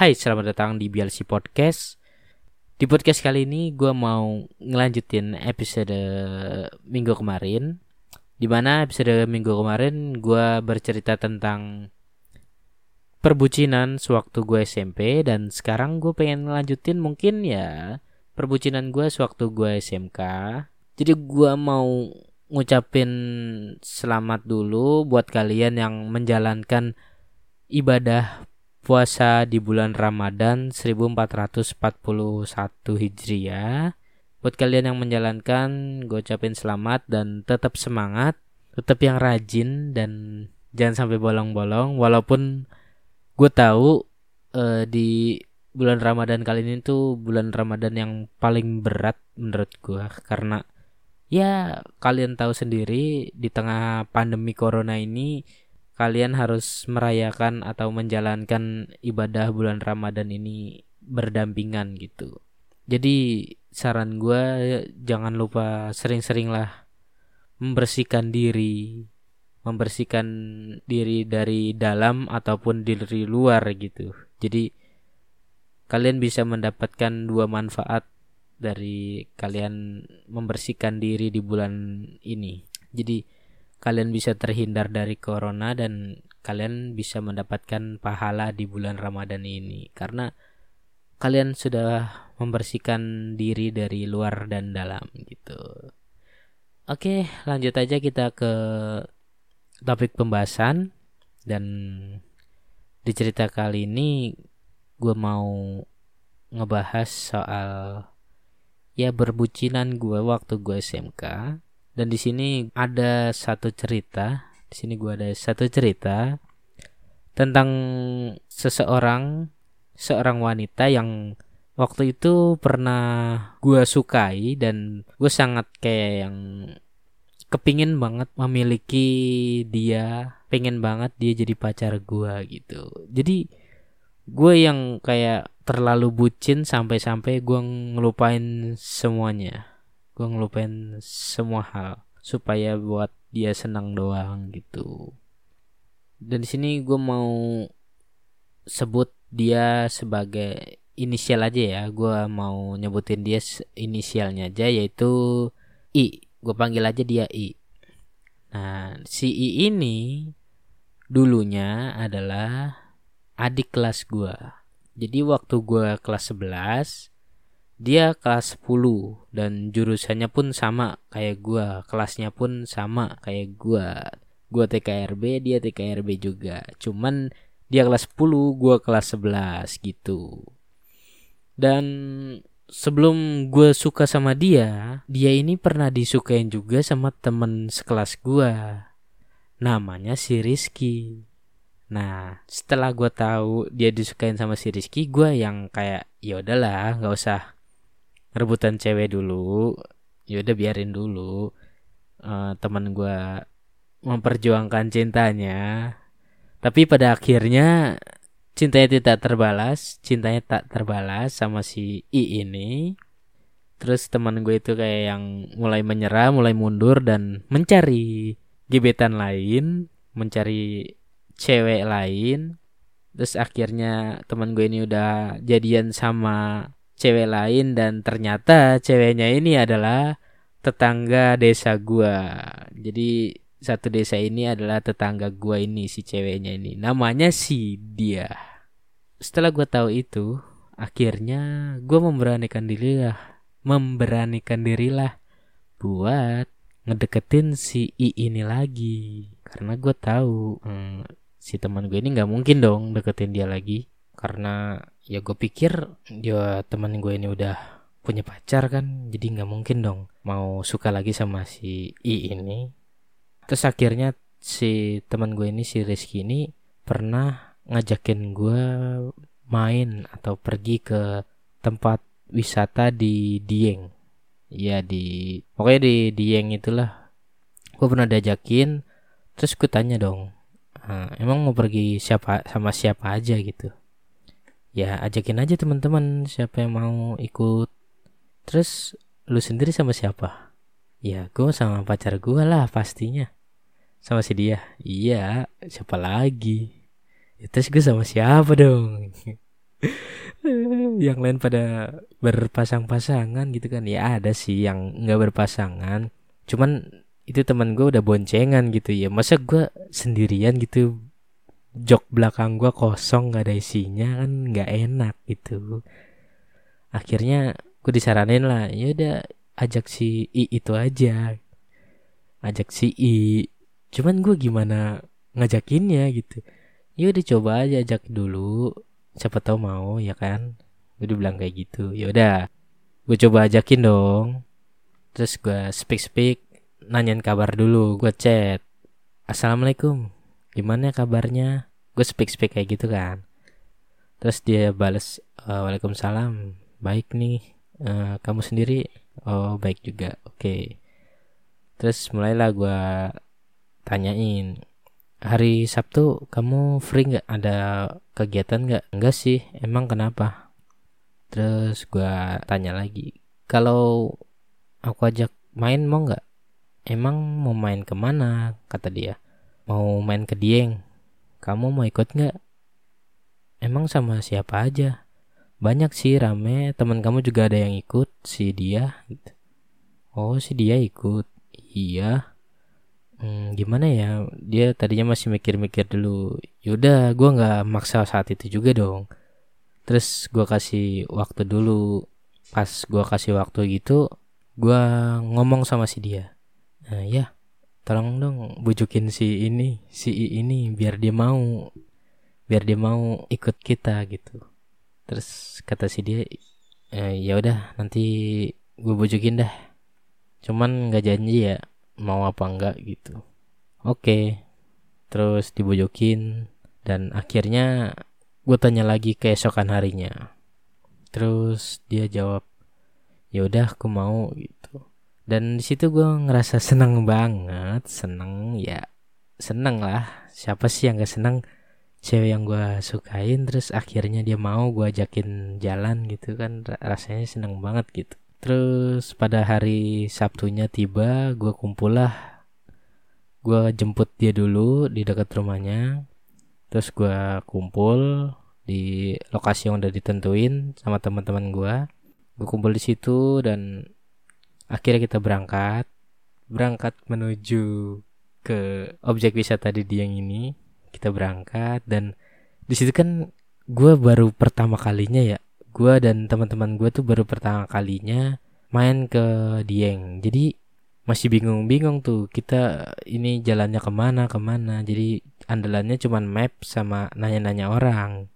Hai, selamat datang di BLC Podcast. Di podcast kali ini gue mau ngelanjutin episode minggu kemarin. Di mana episode minggu kemarin gue bercerita tentang perbucinan sewaktu gue SMP dan sekarang gue pengen ngelanjutin mungkin ya perbucinan gue sewaktu gue SMK. Jadi gue mau ngucapin selamat dulu buat kalian yang menjalankan ibadah puasa di bulan Ramadan 1441 Hijriah. Buat kalian yang menjalankan, gue ucapin selamat dan tetap semangat, tetap yang rajin dan jangan sampai bolong-bolong. Walaupun gue tahu uh, di bulan Ramadan kali ini tuh bulan Ramadan yang paling berat menurut gue karena ya kalian tahu sendiri di tengah pandemi corona ini kalian harus merayakan atau menjalankan ibadah bulan Ramadan ini berdampingan gitu. Jadi saran gue jangan lupa sering-sering lah membersihkan diri, membersihkan diri dari dalam ataupun dari luar gitu. Jadi kalian bisa mendapatkan dua manfaat dari kalian membersihkan diri di bulan ini. Jadi kalian bisa terhindar dari corona dan kalian bisa mendapatkan pahala di bulan Ramadan ini. Karena kalian sudah membersihkan diri dari luar dan dalam gitu. Oke, lanjut aja kita ke topik pembahasan. Dan di cerita kali ini gue mau ngebahas soal ya berbucinan gue waktu gue SMK dan di sini ada satu cerita di sini gue ada satu cerita tentang seseorang seorang wanita yang waktu itu pernah gue sukai dan gue sangat kayak yang kepingin banget memiliki dia pengen banget dia jadi pacar gue gitu. Jadi gue yang kayak terlalu bucin sampai-sampai gue ngelupain semuanya gue ngelupain semua hal supaya buat dia senang doang gitu. Dan di sini gue mau sebut dia sebagai inisial aja ya. Gue mau nyebutin dia inisialnya aja yaitu I. Gue panggil aja dia I. Nah si I ini dulunya adalah adik kelas gue jadi waktu gue kelas 11 dia kelas 10 dan jurusannya pun sama kayak gua. Kelasnya pun sama kayak gua. Gua TKRB dia TKRB juga. Cuman dia kelas 10 gua kelas 11 gitu. Dan sebelum gue suka sama dia dia ini pernah disukain juga sama temen sekelas gua. Namanya si Rizky. Nah, setelah gue tahu dia disukain sama si Rizky, gue yang kayak ya udahlah, nggak usah rebutan cewek dulu. Ya udah biarin dulu. Uh, teman gue memperjuangkan cintanya. Tapi pada akhirnya cintanya tidak terbalas cintanya tak terbalas sama si I ini. Terus teman gue itu kayak yang mulai menyerah mulai mundur dan mencari gebetan lain mencari cewek lain. Terus akhirnya teman gue ini udah jadian sama cewek lain dan ternyata ceweknya ini adalah tetangga desa gua. Jadi satu desa ini adalah tetangga gua ini si ceweknya ini. Namanya si dia. Setelah gua tahu itu, akhirnya gua memberanikan diri lah, memberanikan dirilah buat ngedeketin si I ini lagi. Karena gue tahu hmm, si teman gue ini nggak mungkin dong deketin dia lagi karena ya gue pikir dia teman gue ini udah punya pacar kan jadi nggak mungkin dong mau suka lagi sama si I ini. Terus akhirnya si teman gue ini si Rizky ini pernah ngajakin gue main atau pergi ke tempat wisata di Dieng. Ya di pokoknya di Dieng itulah. Gue pernah diajakin terus gue tanya dong ah, emang mau pergi siapa sama siapa aja gitu ya ajakin aja teman-teman siapa yang mau ikut. Terus lu sendiri sama siapa? Ya gue sama pacar gue lah pastinya. Sama si dia? Iya siapa lagi? Ya, terus gue sama siapa dong? Yang lain pada berpasang-pasangan gitu kan? Ya ada sih yang nggak berpasangan. Cuman itu teman gue udah boncengan gitu ya. Masa gue sendirian gitu jok belakang gue kosong nggak ada isinya kan nggak enak gitu. Akhirnya gue disaranin lah ya udah ajak si I itu aja. Ajak si I. Cuman gue gimana ngajakinnya gitu. Ya udah coba aja ajak dulu. Siapa tahu mau ya kan? Gue bilang kayak gitu. Ya udah gue coba ajakin dong. Terus gue speak speak nanyain kabar dulu gue chat. Assalamualaikum gimana kabarnya? Gue speak speak kayak gitu kan. Terus dia balas e, waalaikumsalam baik nih. E, kamu sendiri? Oh baik juga oke. Okay. terus mulailah gue tanyain hari Sabtu kamu free nggak? Ada kegiatan nggak? Enggak sih emang kenapa? Terus gue tanya lagi kalau aku ajak main mau nggak? Emang mau main ke mana? kata dia mau main ke Dieng kamu mau ikut nggak? Emang sama siapa aja? Banyak sih rame. Teman kamu juga ada yang ikut si dia. Oh si dia ikut. Iya. Hmm, gimana ya? Dia tadinya masih mikir-mikir dulu yaudah gue nggak maksa saat itu juga dong. Terus gue kasih waktu dulu. Pas gue kasih waktu gitu gue ngomong sama si dia. Nah, ya tolong dong bujukin si ini si I ini biar dia mau biar dia mau ikut kita gitu. Terus kata si dia e, ya udah nanti gue bujukin dah. Cuman nggak janji ya mau apa enggak gitu. Oke terus dibujukin dan akhirnya gue tanya lagi keesokan harinya. Terus dia jawab ya udah aku mau gitu dan di situ gue ngerasa seneng banget seneng ya seneng lah. Siapa sih yang gak seneng? Cewek yang gue sukain terus akhirnya dia mau gue ajakin jalan gitu kan rasanya seneng banget gitu. Terus pada hari Sabtunya tiba gue kumpul lah. Gue jemput dia dulu di dekat rumahnya. Terus gue kumpul di lokasi yang udah ditentuin sama teman-teman gue gue kumpul di situ dan akhirnya kita berangkat. Berangkat menuju ke objek wisata di Dieng ini. Kita berangkat dan di situ kan gue baru pertama kalinya ya. Gue dan teman-teman gue tuh baru pertama kalinya main ke Dieng. Jadi masih bingung-bingung tuh kita ini jalannya ke mana ke mana. Jadi andalannya cuman map sama nanya-nanya orang.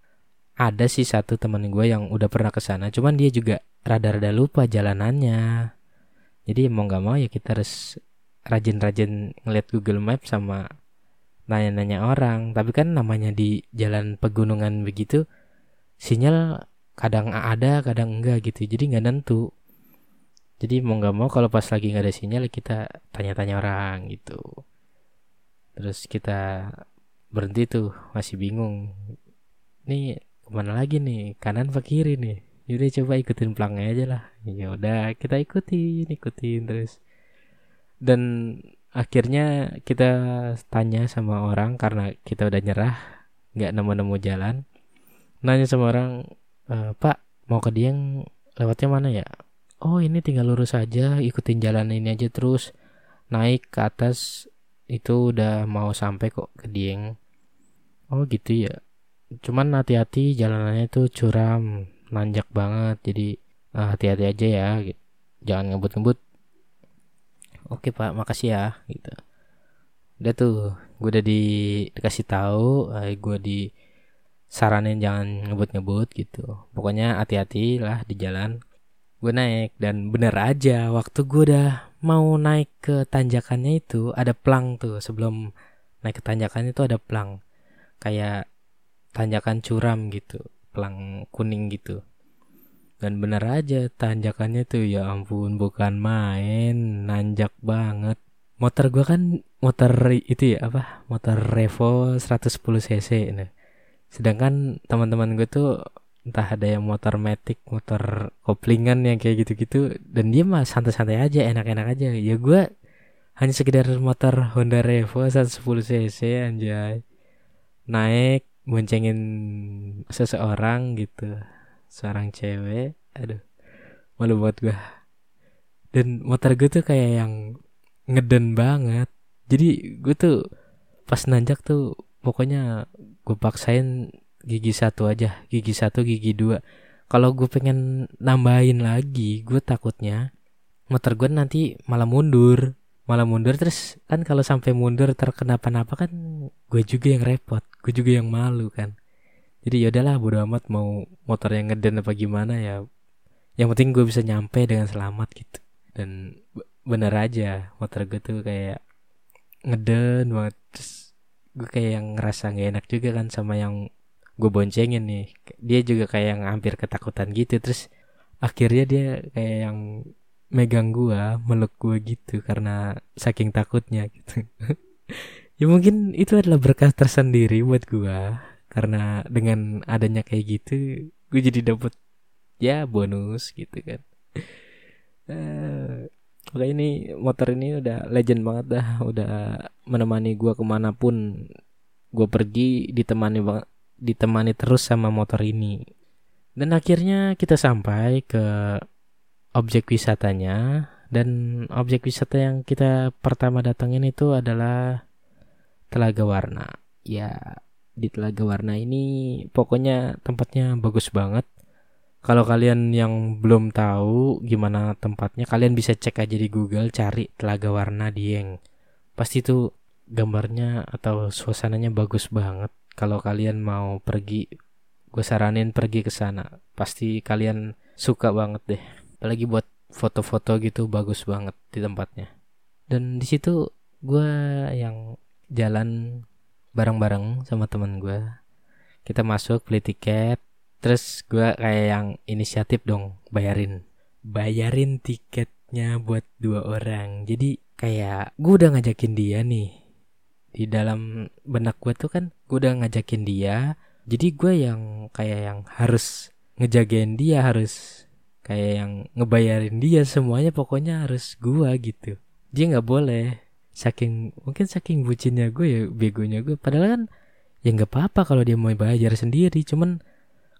Ada sih satu teman gue yang udah pernah ke sana cuman dia juga rada-rada lupa jalanannya jadi mau nggak mau ya kita harus rajin-rajin ngeliat Google Map sama nanya-nanya orang. Tapi kan namanya di jalan pegunungan begitu sinyal kadang ada kadang enggak gitu. Jadi nggak nentu. Jadi mau nggak mau kalau pas lagi nggak ada sinyal kita tanya-tanya orang gitu. Terus kita berhenti tuh masih bingung. Nih ke mana lagi nih? Kanan apa kiri nih Yaudah coba ikutin pelangnya aja lah. Ya udah kita ikutin, ikutin terus. Dan akhirnya kita tanya sama orang karena kita udah nyerah, nggak nemu-nemu jalan. Nanya sama orang, e, Pak mau ke Dieng lewatnya mana ya? Oh ini tinggal lurus aja, ikutin jalan ini aja terus naik ke atas itu udah mau sampai kok ke Dieng. Oh gitu ya. Cuman hati-hati jalanannya itu curam nanjak banget jadi uh, hati-hati aja ya gitu. jangan ngebut-ngebut. Oke pak makasih ya gitu. Udah tuh gue udah di dikasih tahu uh, eh, gue di saranin jangan ngebut-ngebut gitu. Pokoknya hati-hati lah di jalan gue naik dan bener aja waktu gue udah mau naik ke tanjakannya itu ada plang tuh sebelum naik ke tanjakan itu ada plang. Kayak tanjakan curam gitu pelang kuning gitu. Dan bener aja tanjakannya tuh ya ampun bukan main nanjak banget. Motor gua kan motor itu ya apa motor Revo 110 cc nah. Sedangkan teman-teman gue tuh entah ada yang motor matic motor koplingan yang kayak gitu-gitu dan dia mah santai-santai aja enak-enak aja. Ya gue hanya sekedar motor Honda Revo 110 cc anjay. Naik boncengin seseorang gitu seorang cewek aduh malu buat gue dan motor gue tuh kayak yang ngeden banget. Jadi gue tuh pas nanjak tuh pokoknya gue paksain gigi satu aja gigi satu gigi dua. Kalau gue pengen nambahin lagi gue takutnya motor gue nanti malah mundur malah mundur terus kan kalau sampai mundur terkenapa-napa kan gue juga yang repot gue juga yang malu kan. Jadi ya udahlah bodo amat mau motor yang ngeden apa gimana ya. Yang penting gue bisa nyampe dengan selamat gitu. Dan bener aja motor gue tuh kayak ngeden banget. Terus gue kayak yang ngerasa gak enak juga kan sama yang gue boncengin nih. Dia juga kayak yang hampir ketakutan gitu. Terus akhirnya dia kayak yang megang gua meluk gua gitu karena saking takutnya gitu. Ya mungkin itu adalah berkah tersendiri buat gua. Karena dengan adanya kayak gitu gue jadi dapet ya bonus gitu kan. Uh, ini motor ini udah legend banget dah. Udah menemani gua ke mana pun gue pergi ditemani banget ditemani terus sama motor ini. Dan akhirnya kita sampai ke objek wisatanya dan objek wisata yang kita pertama datangin itu adalah Telaga Warna. Ya, di Telaga Warna ini pokoknya tempatnya bagus banget. Kalau kalian yang belum tahu gimana tempatnya, kalian bisa cek aja di Google cari Telaga Warna Dieng. Pasti itu gambarnya atau suasananya bagus banget. Kalau kalian mau pergi, gue saranin pergi ke sana. Pasti kalian suka banget deh apalagi buat foto-foto gitu bagus banget di tempatnya. Dan di situ gue yang jalan bareng-bareng sama teman gue kita masuk beli tiket terus gue kayak yang inisiatif dong bayarin. Bayarin tiketnya buat dua orang. Jadi kayak gue udah ngajakin dia nih. Di dalam benak gue tuh kan gue udah ngajakin dia. Jadi gue yang kayak yang harus ngejagain dia harus kayak yang ngebayarin dia semuanya pokoknya harus gua gitu. Dia nggak boleh. Saking mungkin saking bucinnya gue ya begonya gue padahal kan ya nggak apa-apa kalau dia mau bayar sendiri. Cuman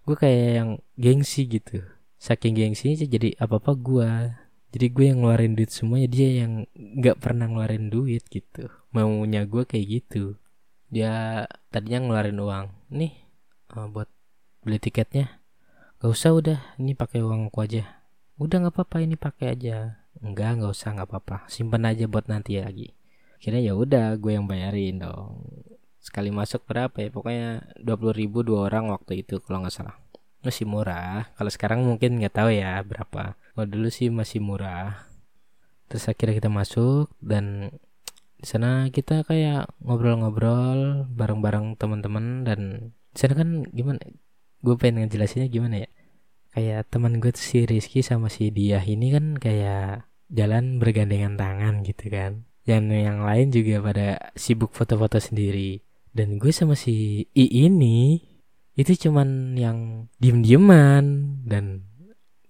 gue kayak yang gengsi gitu. Saking gengsi jadi apa apa gue jadi gue yang ngeluarin duit semuanya. Dia yang nggak pernah ngeluarin duit gitu. Maunya gue kayak gitu. Dia tadinya ngeluarin uang. Nih uh, buat beli tiketnya Gak usah udah, ini pakai uangku aja. Udah nggak apa-apa ini pakai aja. Enggak, nggak usah nggak apa-apa. Simpan aja buat nanti lagi. Kira ya udah, gue yang bayarin dong. Sekali masuk berapa ya? Pokoknya 20 ribu dua orang waktu itu kalau nggak salah. Masih murah. Kalau sekarang mungkin nggak tahu ya berapa. Kalau dulu sih masih murah. Terus akhirnya kita masuk dan di sana kita kayak ngobrol-ngobrol bareng-bareng teman-teman dan di sana kan gimana gue pengen ngejelasinnya gimana ya? Kayak teman gue tuh si Rizky sama si Dia ini kan kayak jalan bergandengan tangan gitu kan. Yang yang lain juga pada sibuk foto-foto sendiri. Dan gue sama si I ini itu cuman yang diem-dieman. Dan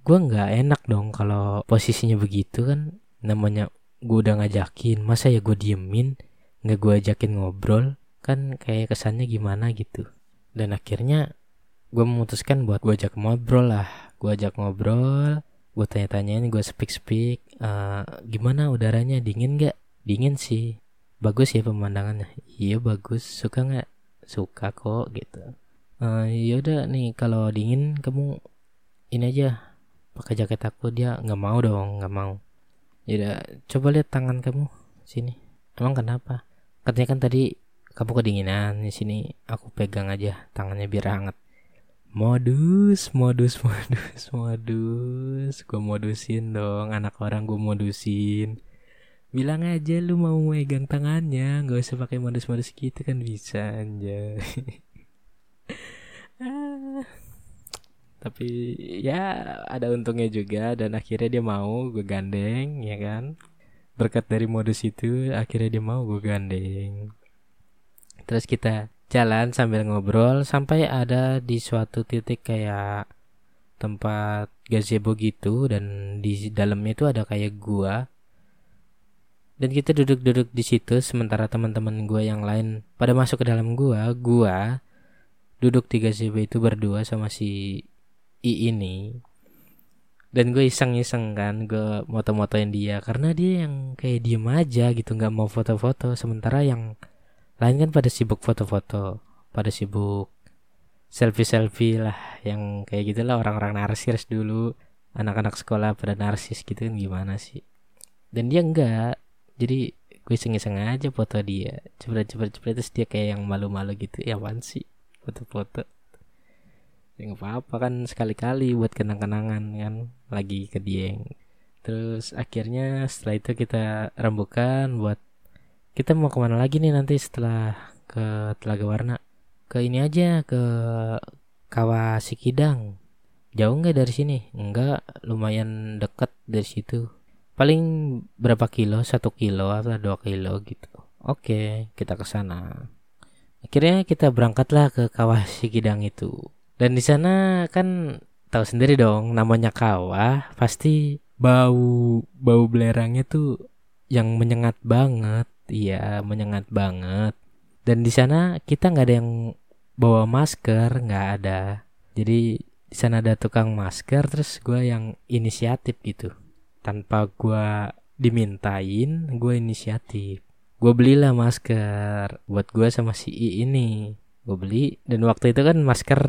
gue nggak enak dong kalau posisinya begitu kan. Namanya gue udah ngajakin masa ya gue diemin? Nggak gue ajakin ngobrol? Kan kayak kesannya gimana gitu. Dan akhirnya gue memutuskan buat gue ajak ngobrol lah. Gue ajak ngobrol gue tanya-tanyain gue speak speak uh, gimana udaranya dingin gak dingin sih. Bagus ya pemandangannya. Iya bagus. Suka nggak? Suka kok gitu. Uh, yaudah nih kalau dingin kamu ini aja. Pakai jaket aku dia nggak mau dong nggak mau. Ya coba lihat tangan kamu sini. Emang kenapa? Katanya kan tadi kamu kedinginan di sini aku pegang aja tangannya biar hangat modus modus modus modus. Gue modusin dong anak orang gue modusin. Bilang aja lu mau megang tangannya nggak usah pakai modus-modus gitu kan bisa aja ah, tapi ya ada untungnya juga dan akhirnya dia mau gue gandeng ya kan? Berkat dari modus itu akhirnya dia mau gue gandeng. Terus kita jalan sambil ngobrol sampai ada di suatu titik kayak tempat gazebo gitu dan di dalamnya itu ada kayak gua. Dan kita duduk-duduk di situ sementara teman-teman gua yang lain pada masuk ke dalam gua gua duduk di gazebo itu berdua sama si I ini. Dan gue iseng-iseng kan gue moto-motoin dia karena dia yang kayak diem aja gitu nggak mau foto-foto. Sementara yang lain kan pada sibuk foto-foto pada sibuk selfie-selfie lah yang kayak gitulah orang-orang narsis dulu. Anak-anak sekolah pada narsis gitu kan gimana sih? Dan dia enggak. Jadi gue iseng-iseng aja foto dia. Cepet-cepet terus dia kayak yang malu-malu gitu. Ya apaan sih foto-foto? Ya nggak apa-apa kan sekali-kali buat kenang-kenangan kan lagi ke Dieng terus akhirnya setelah itu kita rembukan buat kita mau ke mana lagi nih nanti setelah ke Telaga Warna? Ke ini aja ke Kawah Sikidang. Jauh nggak dari sini? Enggak lumayan deket dari situ. Paling berapa kilo? Satu kilo atau dua kilo gitu. Oke kita ke sana. Akhirnya kita berangkatlah ke Kawah Sikidang itu. Dan di sana kan tahu sendiri dong namanya kawah pasti bau bau belerangnya tuh yang menyengat banget iya menyengat banget. Dan di sana kita nggak ada yang bawa masker nggak ada. Jadi di sana ada tukang masker terus gue yang inisiatif gitu. Tanpa gue dimintain gue inisiatif. Gue belilah masker buat gue sama si I ini. Gue beli dan waktu itu kan masker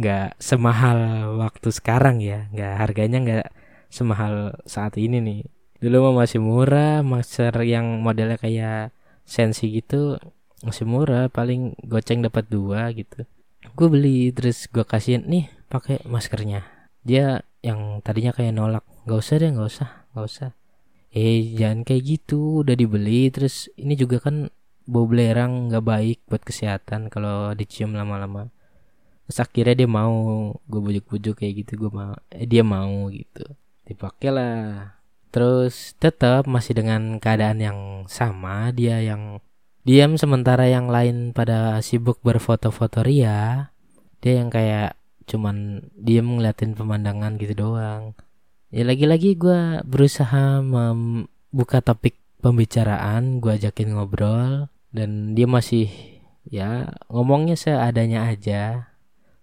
nggak semahal waktu sekarang ya. Nggak harganya nggak semahal saat ini nih dulu mah masih murah masker yang modelnya kayak sensi gitu masih murah paling goceng dapat dua gitu. Gue beli terus gue kasihin nih pakai maskernya. Dia yang tadinya kayak nolak nggak usah deh nggak usah nggak usah. Eh jangan kayak gitu udah dibeli terus ini juga kan bau belerang nggak baik buat kesehatan kalau dicium lama-lama. Terus akhirnya dia mau gue bujuk-bujuk kayak gitu gue mau eh, dia mau gitu. Dipakai lah terus tetap masih dengan keadaan yang sama dia yang diam sementara yang lain pada sibuk berfoto-foto ria. Dia yang kayak cuman diam ngeliatin pemandangan gitu doang. Ya lagi-lagi gue berusaha membuka topik pembicaraan gue ajakin ngobrol dan dia masih ya ngomongnya seadanya aja.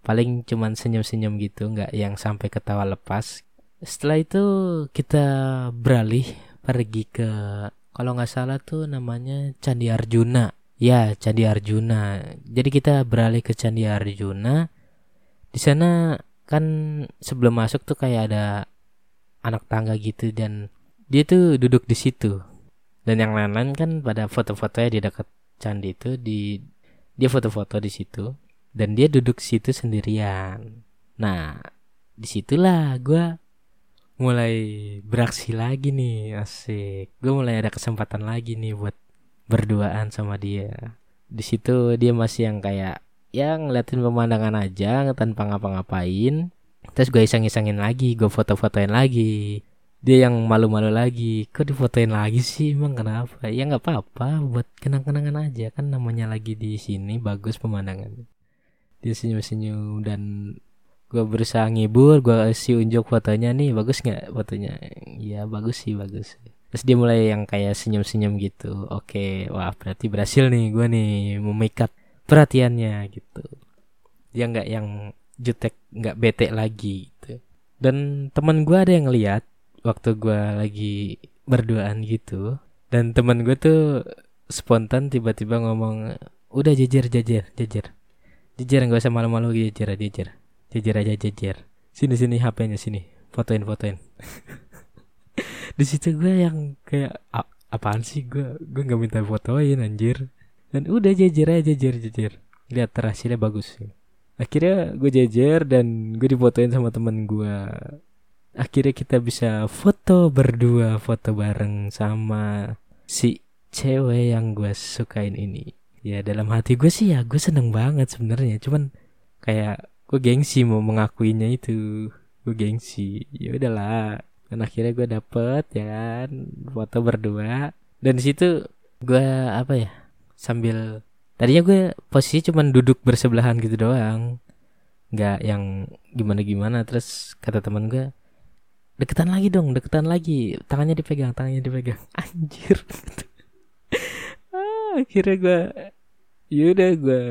Paling cuman senyum-senyum gitu nggak yang sampai ketawa lepas setelah itu kita beralih pergi ke kalau nggak salah tuh namanya Candi Arjuna. Ya Candi Arjuna. Jadi kita beralih ke Candi Arjuna. Di sana kan sebelum masuk tuh kayak ada anak tangga gitu dan dia tuh duduk di situ. Dan yang lain-lain kan pada foto-fotonya di dekat candi itu di dia foto-foto di situ dan dia duduk situ sendirian. Nah di situlah gue mulai beraksi lagi nih asik. Gue mulai ada kesempatan lagi nih buat berduaan sama dia. Di situ dia masih yang kayak yang ngeliatin pemandangan aja tanpa ngapa-ngapain. Terus gue iseng-isengin lagi gue foto-fotoin lagi. Dia yang malu-malu lagi kok difotoin lagi sih? Emang kenapa? Ya nggak apa-apa buat kenang-kenangan aja. Kan namanya lagi di sini bagus pemandangan dia senyum-senyum dan gue berusaha ngibur gue kasih unjuk fotonya nih bagus nggak fotonya? Ya bagus sih bagus. Terus dia mulai yang kayak senyum-senyum gitu. Oke wah berarti berhasil nih gue nih memikat perhatiannya gitu. Dia nggak yang jutek nggak bete lagi gitu. Dan teman gue ada yang ngeliat waktu gue lagi berduaan gitu. Dan teman gue tuh spontan tiba-tiba ngomong udah jajar jajar jajar jajar nggak usah malu-malu jajar jajar jajar aja jajar sini sini HP-nya sini. Fotoin fotoin. Di situ gue yang kayak apaan sih? Gue gue nggak minta fotoin anjir. Dan udah jajar aja jajar jajar lihat hasilnya bagus akhirnya gue jajar dan gue difotoin sama teman gue akhirnya kita bisa foto berdua foto bareng sama si cewek yang gue sukain ini. Ya dalam hati gue sih ya gue seneng banget sebenarnya. Cuman kayak gue gengsi mau mengakuinya itu. Gue gengsi. Ya udahlah. Dan akhirnya gue dapet ya kan. Foto berdua. Dan situ gue apa ya sambil tadinya gue posisi cuman duduk bersebelahan gitu doang. Nggak yang gimana gimana terus kata teman gue deketan lagi dong deketan lagi. Tangannya dipegang tangannya dipegang. Anjir. Ah, akhirnya gue yaudah gue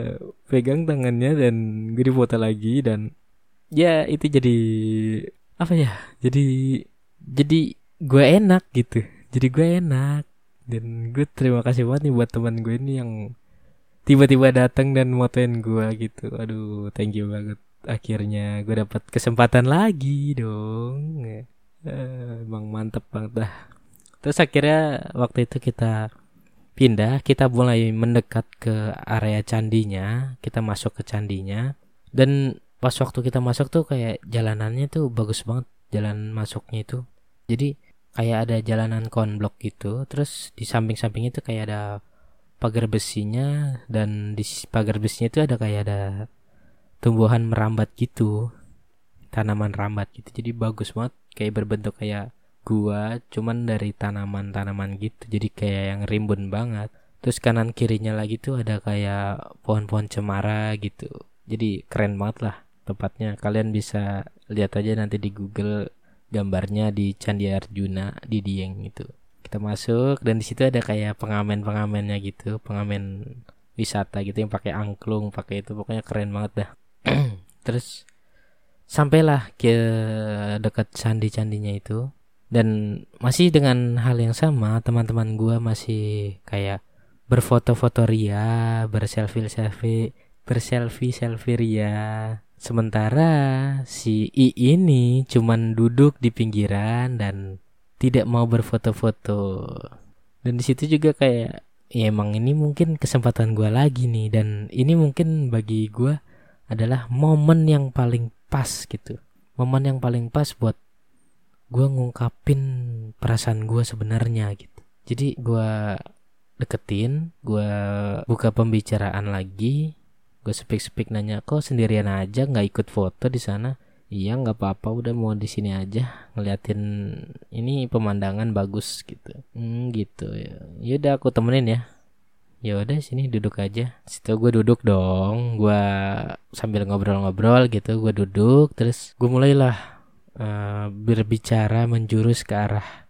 pegang tangannya dan gue difoto lagi dan ya itu jadi apa ya jadi jadi gue enak gitu jadi gue enak. Dan gue terima kasih banget nih buat teman gue ini yang tiba-tiba datang dan motoin gue gitu. Aduh thank you banget. Akhirnya gue dapat kesempatan lagi dong. Uh, emang mantep banget dah. Terus akhirnya waktu itu kita pindah kita mulai mendekat ke area candinya kita masuk ke candinya. Dan pas waktu kita masuk tuh kayak jalanannya tuh bagus banget jalan masuknya itu. Jadi kayak ada jalanan konblok gitu terus di samping-samping itu kayak ada pagar besinya dan di pagar besinya itu ada kayak ada tumbuhan merambat gitu tanaman rambat gitu. Jadi bagus banget kayak berbentuk kayak gua cuman dari tanaman-tanaman gitu jadi kayak yang rimbun banget. Terus kanan kirinya lagi tuh ada kayak pohon-pohon cemara gitu. Jadi keren banget lah tempatnya. Kalian bisa lihat aja nanti di Google gambarnya di Candi Arjuna di Dieng itu kita masuk dan di situ ada kayak pengamen-pengamennya gitu pengamen wisata gitu yang pakai angklung pakai itu pokoknya keren banget dah. Terus sampailah ke dekat candi-candinya itu dan masih dengan hal yang sama teman-teman gue masih kayak berfoto-foto ria berselfie selfie berselfie selfie ria. Sementara si I ini cuman duduk di pinggiran dan tidak mau berfoto-foto. Dan di situ juga kayak ya emang ini mungkin kesempatan gue lagi nih. Dan ini mungkin bagi gue adalah momen yang paling pas gitu. Momen yang paling pas buat gue ngungkapin perasaan gue sebenarnya gitu. Jadi gue deketin gue buka pembicaraan lagi gue sepik-sepik nanya kok sendirian aja? Nggak ikut foto di sana? Iya nggak apa-apa udah mau di sini aja ngeliatin ini pemandangan bagus gitu. Hmm, gitu. Ya yaudah aku temenin ya. Ya udah sini duduk aja. Situ gue duduk dong. Gue sambil ngobrol-ngobrol gitu gue duduk terus gue mulailah uh, berbicara menjurus ke arah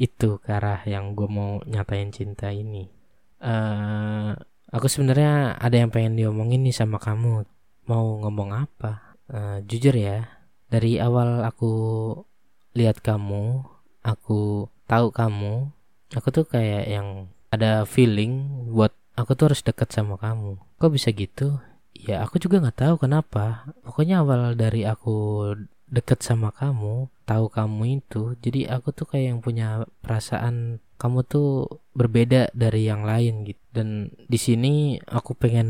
itu ke arah yang gue mau nyatain cinta ini. Uh, aku sebenarnya ada yang pengen diomongin nih sama kamu. Mau ngomong apa? Uh, jujur ya dari awal aku lihat kamu aku tahu kamu aku tuh kayak yang ada feeling buat aku tuh harus dekat sama kamu. Kok bisa gitu? Ya aku juga nggak tahu kenapa. Pokoknya awal dari aku deket sama kamu, tahu kamu itu, jadi aku tuh kayak yang punya perasaan kamu tuh berbeda dari yang lain gitu. Dan di sini aku pengen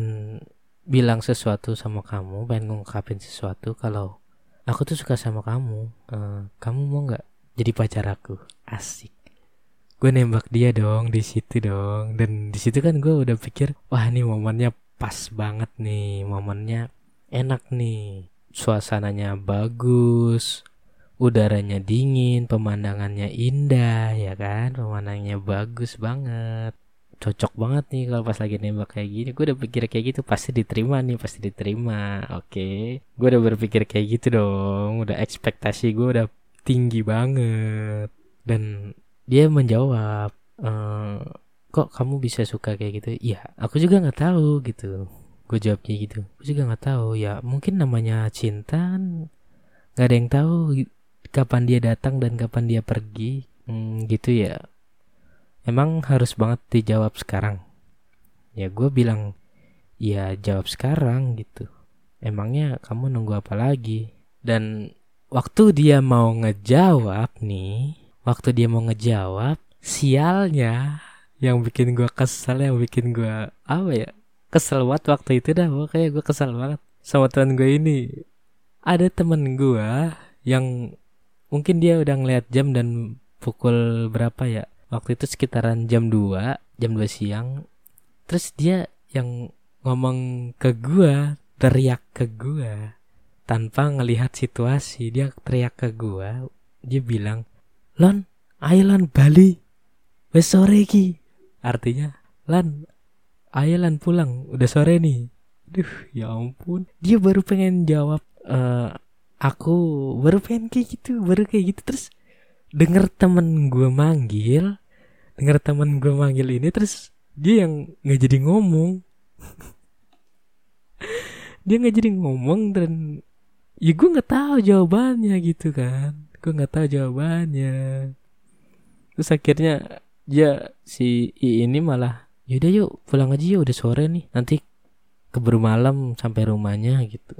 bilang sesuatu sama kamu, pengen ngungkapin sesuatu kalau aku tuh suka sama kamu. Uh, kamu mau nggak jadi pacar aku? Asik. Gue nembak dia dong di situ dong. Dan di situ kan gue udah pikir, wah ini momennya pas banget nih, momennya enak nih suasananya bagus, udaranya dingin, pemandangannya indah, ya kan? Pemandangannya bagus banget. Cocok banget nih kalau pas lagi nembak kayak gini. Gue udah pikir kayak gitu pasti diterima nih, pasti diterima. Oke, okay. gue udah berpikir kayak gitu dong. Udah ekspektasi gue udah tinggi banget. Dan dia menjawab, e, kok kamu bisa suka kayak gitu? Iya, aku juga nggak tahu gitu gue jawab kayak gitu. Gue juga nggak tahu. Ya mungkin namanya cinta kan nggak ada yang tahu kapan dia datang dan kapan dia pergi. Hmm, gitu ya. Emang harus banget dijawab sekarang. Ya gue bilang ya jawab sekarang gitu. Emangnya kamu nunggu apa lagi? Dan waktu dia mau ngejawab nih waktu dia mau ngejawab sialnya yang bikin gue kesel yang bikin gue apa ya kesel banget waktu itu dah pokoknya gue kesel banget sama teman gue ini. Ada temen gue yang mungkin dia udah ngeliat jam dan pukul berapa ya? Waktu itu sekitaran jam 2 jam 2 siang. Terus dia yang ngomong ke gue teriak ke gue tanpa ngelihat situasi. Dia teriak ke gue dia bilang Lon ayo Lon Bali. Wes sore artinya Lan Ayolan pulang, udah sore nih. Duh, ya ampun. Dia baru pengen jawab uh, aku baru pengen kayak gitu, baru kayak gitu terus denger temen gue manggil, denger temen gue manggil ini terus dia yang nggak jadi ngomong. dia nggak jadi ngomong dan ya gue nggak tahu jawabannya gitu kan gue nggak tahu jawabannya terus akhirnya ya si I ini malah yaudah yuk pulang aja yuk udah sore nih. Nanti keburu malam sampai rumahnya gitu.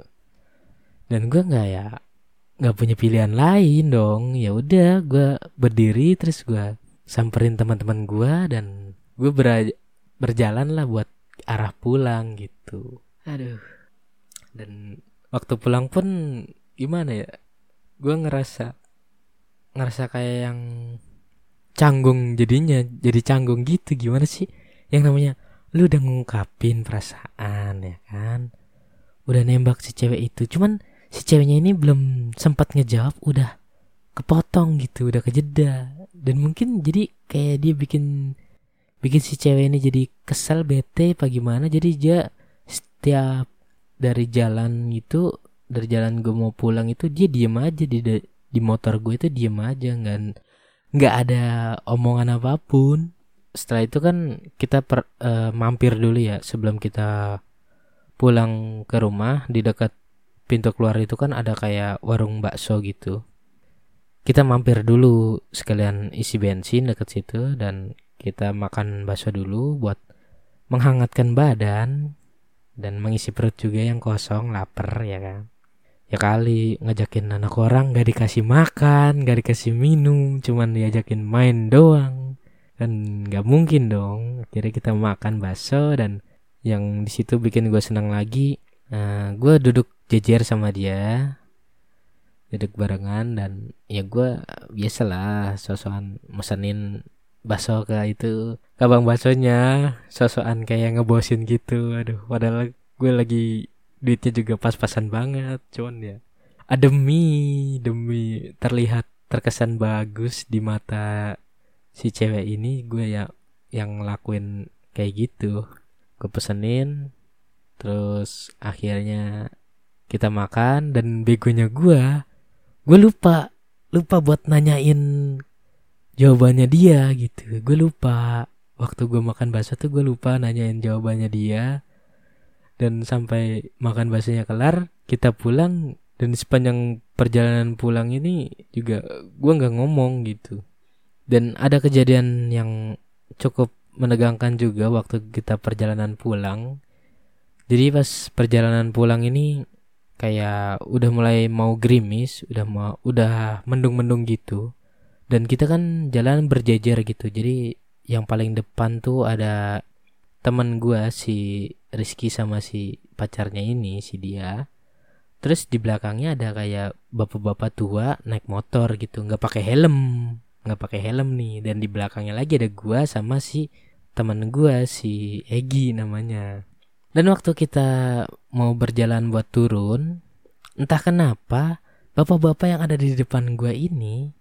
Dan gue nggak ya nggak punya pilihan lain dong. Ya udah gue berdiri terus gue samperin teman-teman gue dan gue ber berjalan lah buat arah pulang gitu. Aduh. Dan waktu pulang pun gimana ya gue ngerasa ngerasa kayak yang canggung jadinya jadi canggung gitu. Gimana sih yang namanya lu udah ngungkapin perasaan ya kan? Udah nembak si cewek itu. Cuman si ceweknya ini belum sempat ngejawab udah kepotong gitu udah kejeda. Dan mungkin jadi kayak dia bikin bikin si cewek ini jadi kesal bete apa gimana? Jadi dia setiap dari jalan itu dari jalan gue mau pulang itu dia diem aja di di motor gue itu diem aja. Nggak nggak ada omongan apa pun setelah itu kan kita per, uh, mampir dulu ya sebelum kita pulang ke rumah di dekat pintu keluar itu kan ada kayak warung bakso gitu. Kita mampir dulu sekalian isi bensin dekat situ dan kita makan bakso dulu buat menghangatkan badan dan mengisi perut juga yang kosong lapar ya kan? Ya kali ngajakin anak orang gak dikasih makan gak dikasih minum cuman diajakin main doang kan gak mungkin dong. Akhirnya kita makan bakso dan yang di situ bikin gue senang lagi nah, gue duduk jejer sama dia. Duduk barengan dan ya gue biasalah sosokan mesenin bakso ke itu kabang baksonya. Sosokan kayak ngebosin gitu. Aduh padahal gue lagi duitnya juga pas-pasan banget. Cuman ya demi demi terlihat terkesan bagus di mata si cewek ini gue ya yang ngelakuin kayak gitu. Gue pesenin terus akhirnya kita makan dan begonya gue gue lupa lupa buat nanyain jawabannya dia gitu. Gue lupa waktu gue makan bakso tuh gue lupa nanyain jawabannya dia. Dan sampai makan baksonya kelar kita pulang dan sepanjang perjalanan pulang ini juga gue nggak ngomong gitu dan ada kejadian yang cukup menegangkan juga waktu kita perjalanan pulang. Jadi pas perjalanan pulang ini kayak udah mulai mau gerimis udah mau udah mendung-mendung gitu. Dan kita kan jalan berjejer gitu. Jadi yang paling depan tuh ada teman gue si Rizky sama si pacarnya ini si dia. Terus di belakangnya ada kayak bapak-bapak tua naik motor gitu nggak pakai helm nggak pakai helm nih. Dan di belakangnya lagi ada gua sama si teman gua si Egi namanya. Dan waktu kita mau berjalan buat turun entah kenapa bapak-bapak yang ada di depan gua ini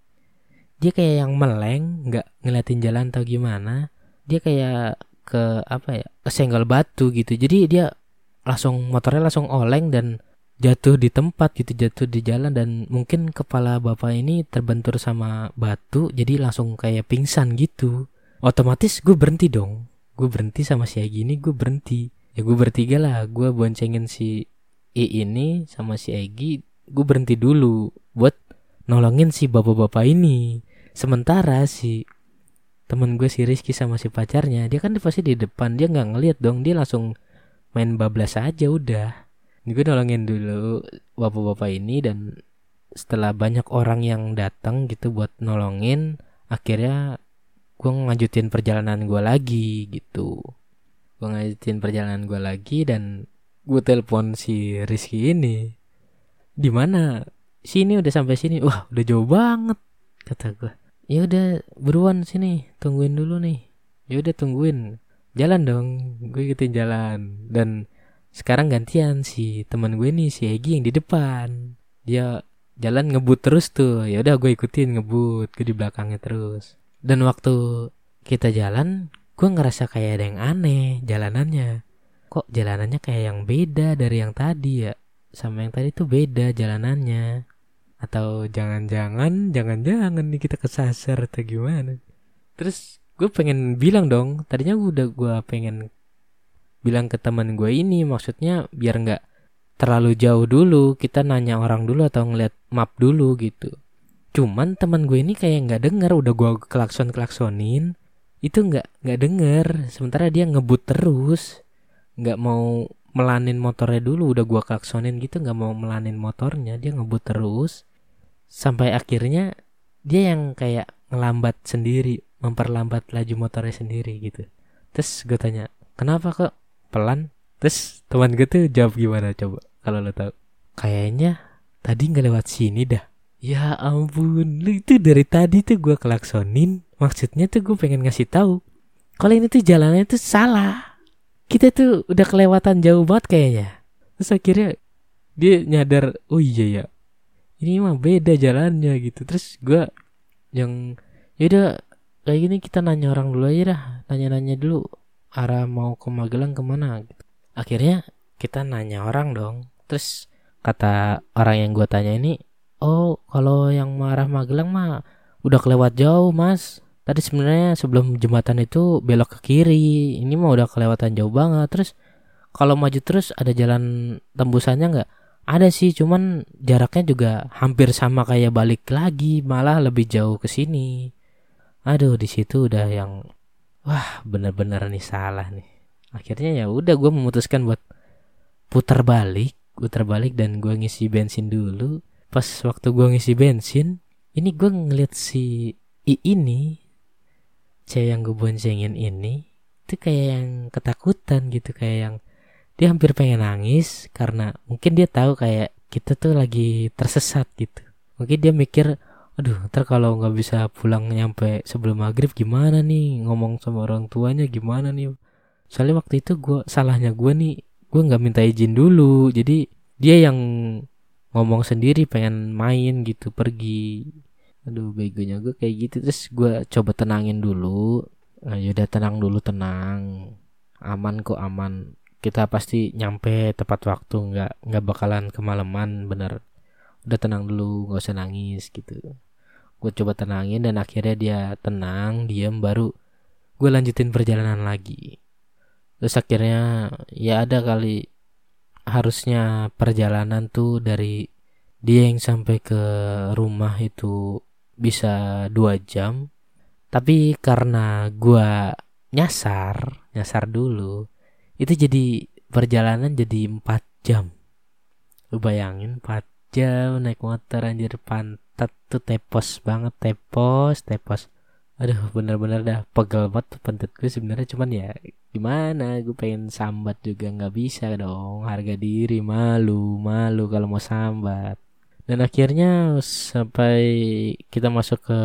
dia kayak yang meleng nggak ngeliatin jalan atau gimana. Dia kayak ke apa ya kesenggol batu gitu. Jadi dia langsung motornya langsung oleng dan jatuh di tempat gitu jatuh di jalan dan mungkin kepala bapak ini terbentur sama batu jadi langsung kayak pingsan gitu. Otomatis gue berhenti dong. Gue berhenti sama si Egi ini gue berhenti. Ya gue bertiga lah. Gue boncengin si I ini sama si Egi gue berhenti dulu buat nolongin si bapak-bapak ini. Sementara si temen gue si Rizky sama si pacarnya dia kan pasti di depan dia nggak ngeliat dong. Dia langsung main bablas aja udah gue nolongin dulu bapak-bapak ini dan setelah banyak orang yang datang gitu buat nolongin akhirnya gue ngajutin perjalanan gue lagi gitu. Gue ngajutin perjalanan gue lagi dan gue telepon si Rizky ini. Di mana? Sini udah sampai sini. Wah udah jauh banget kata gue ya udah buruan sini tungguin dulu nih. Ya udah tungguin. Jalan dong. Gue ikutin jalan dan sekarang gantian si teman gue nih si Egi yang di depan. Dia jalan ngebut terus tuh. Ya udah gue ikutin ngebut gue di belakangnya terus. Dan waktu kita jalan gue ngerasa kayak ada yang aneh jalanannya. Kok jalanannya kayak yang beda dari yang tadi ya? Sama yang tadi tuh beda jalanannya. Atau jangan-jangan jangan-jangan nih kita kesasar atau gimana? Terus gue pengen bilang dong tadinya gue udah gue pengen bilang ke teman gue ini maksudnya biar nggak terlalu jauh dulu kita nanya orang dulu atau ngeliat map dulu gitu. Cuman teman gue ini kayak nggak denger udah gue klakson klaksonin itu nggak nggak denger. Sementara dia ngebut terus nggak mau melanin motornya dulu udah gue klaksonin gitu nggak mau melanin motornya dia ngebut terus. Sampai akhirnya dia yang kayak ngelambat sendiri memperlambat laju motornya sendiri gitu. Terus gue tanya kenapa kok pelan. Terus teman gue tuh jawab gimana coba kalau lo tahu? Kayaknya tadi nggak lewat sini dah. Ya ampun lu itu dari tadi tuh gue klaksonin. Maksudnya tuh gue pengen ngasih tahu kalau ini tuh jalannya tuh salah. Kita tuh udah kelewatan jauh banget kayaknya. Terus akhirnya dia nyadar oh iya ya ini mah beda jalannya gitu. Terus gue yang yaudah kayak gini kita nanya orang dulu aja dah nanya-nanya dulu arah mau ke Magelang ke mana? Gitu. akhirnya kita nanya orang dong. Terus kata orang yang gue tanya ini oh kalau yang marah Magelang mah udah kelewat jauh mas. Tadi sebenarnya sebelum jembatan itu belok ke kiri. Ini mah udah kelewatan jauh banget. Terus kalau maju terus ada jalan tembusannya nggak? Ada sih cuman jaraknya juga hampir sama kayak balik lagi malah lebih jauh ke sini. Aduh di situ udah yang wah bener-bener nih salah nih. Akhirnya ya udah gue memutuskan buat putar balik putar balik dan gue ngisi bensin dulu. Pas waktu gue ngisi bensin ini gue ngeliat si I ini cewek yang gue boncengin ini itu kayak yang ketakutan gitu kayak yang dia hampir pengen nangis karena mungkin dia tahu kayak kita tuh lagi tersesat gitu. Mungkin dia mikir aduh ntar kalau nggak bisa pulang nyampe sebelum maghrib gimana nih? Ngomong sama orang tuanya gimana nih? Soalnya waktu itu gue salahnya gue nih gue nggak minta izin dulu. Jadi dia yang ngomong sendiri pengen main gitu pergi. Aduh begonya gue kayak gitu. Terus gue coba tenangin dulu. Nah, yaudah tenang dulu tenang. Aman kok aman. Kita pasti nyampe tepat waktu nggak nggak bakalan kemalaman bener. Udah tenang dulu nggak usah nangis gitu gue coba tenangin dan akhirnya dia tenang diam baru gue lanjutin perjalanan lagi. Terus akhirnya ya ada kali harusnya perjalanan tuh dari dia yang sampai ke rumah itu bisa dua jam. Tapi karena gua nyasar nyasar dulu itu jadi perjalanan jadi empat jam. Lu bayangin empat jam naik motor anjir pantat tuh tepos banget tepos tepos. Aduh bener-bener dah pegel banget pantat gue sebenarnya. Cuman ya gimana? Gue pengen sambat juga nggak bisa dong. Harga diri malu malu kalau mau sambat. Dan akhirnya sampai kita masuk ke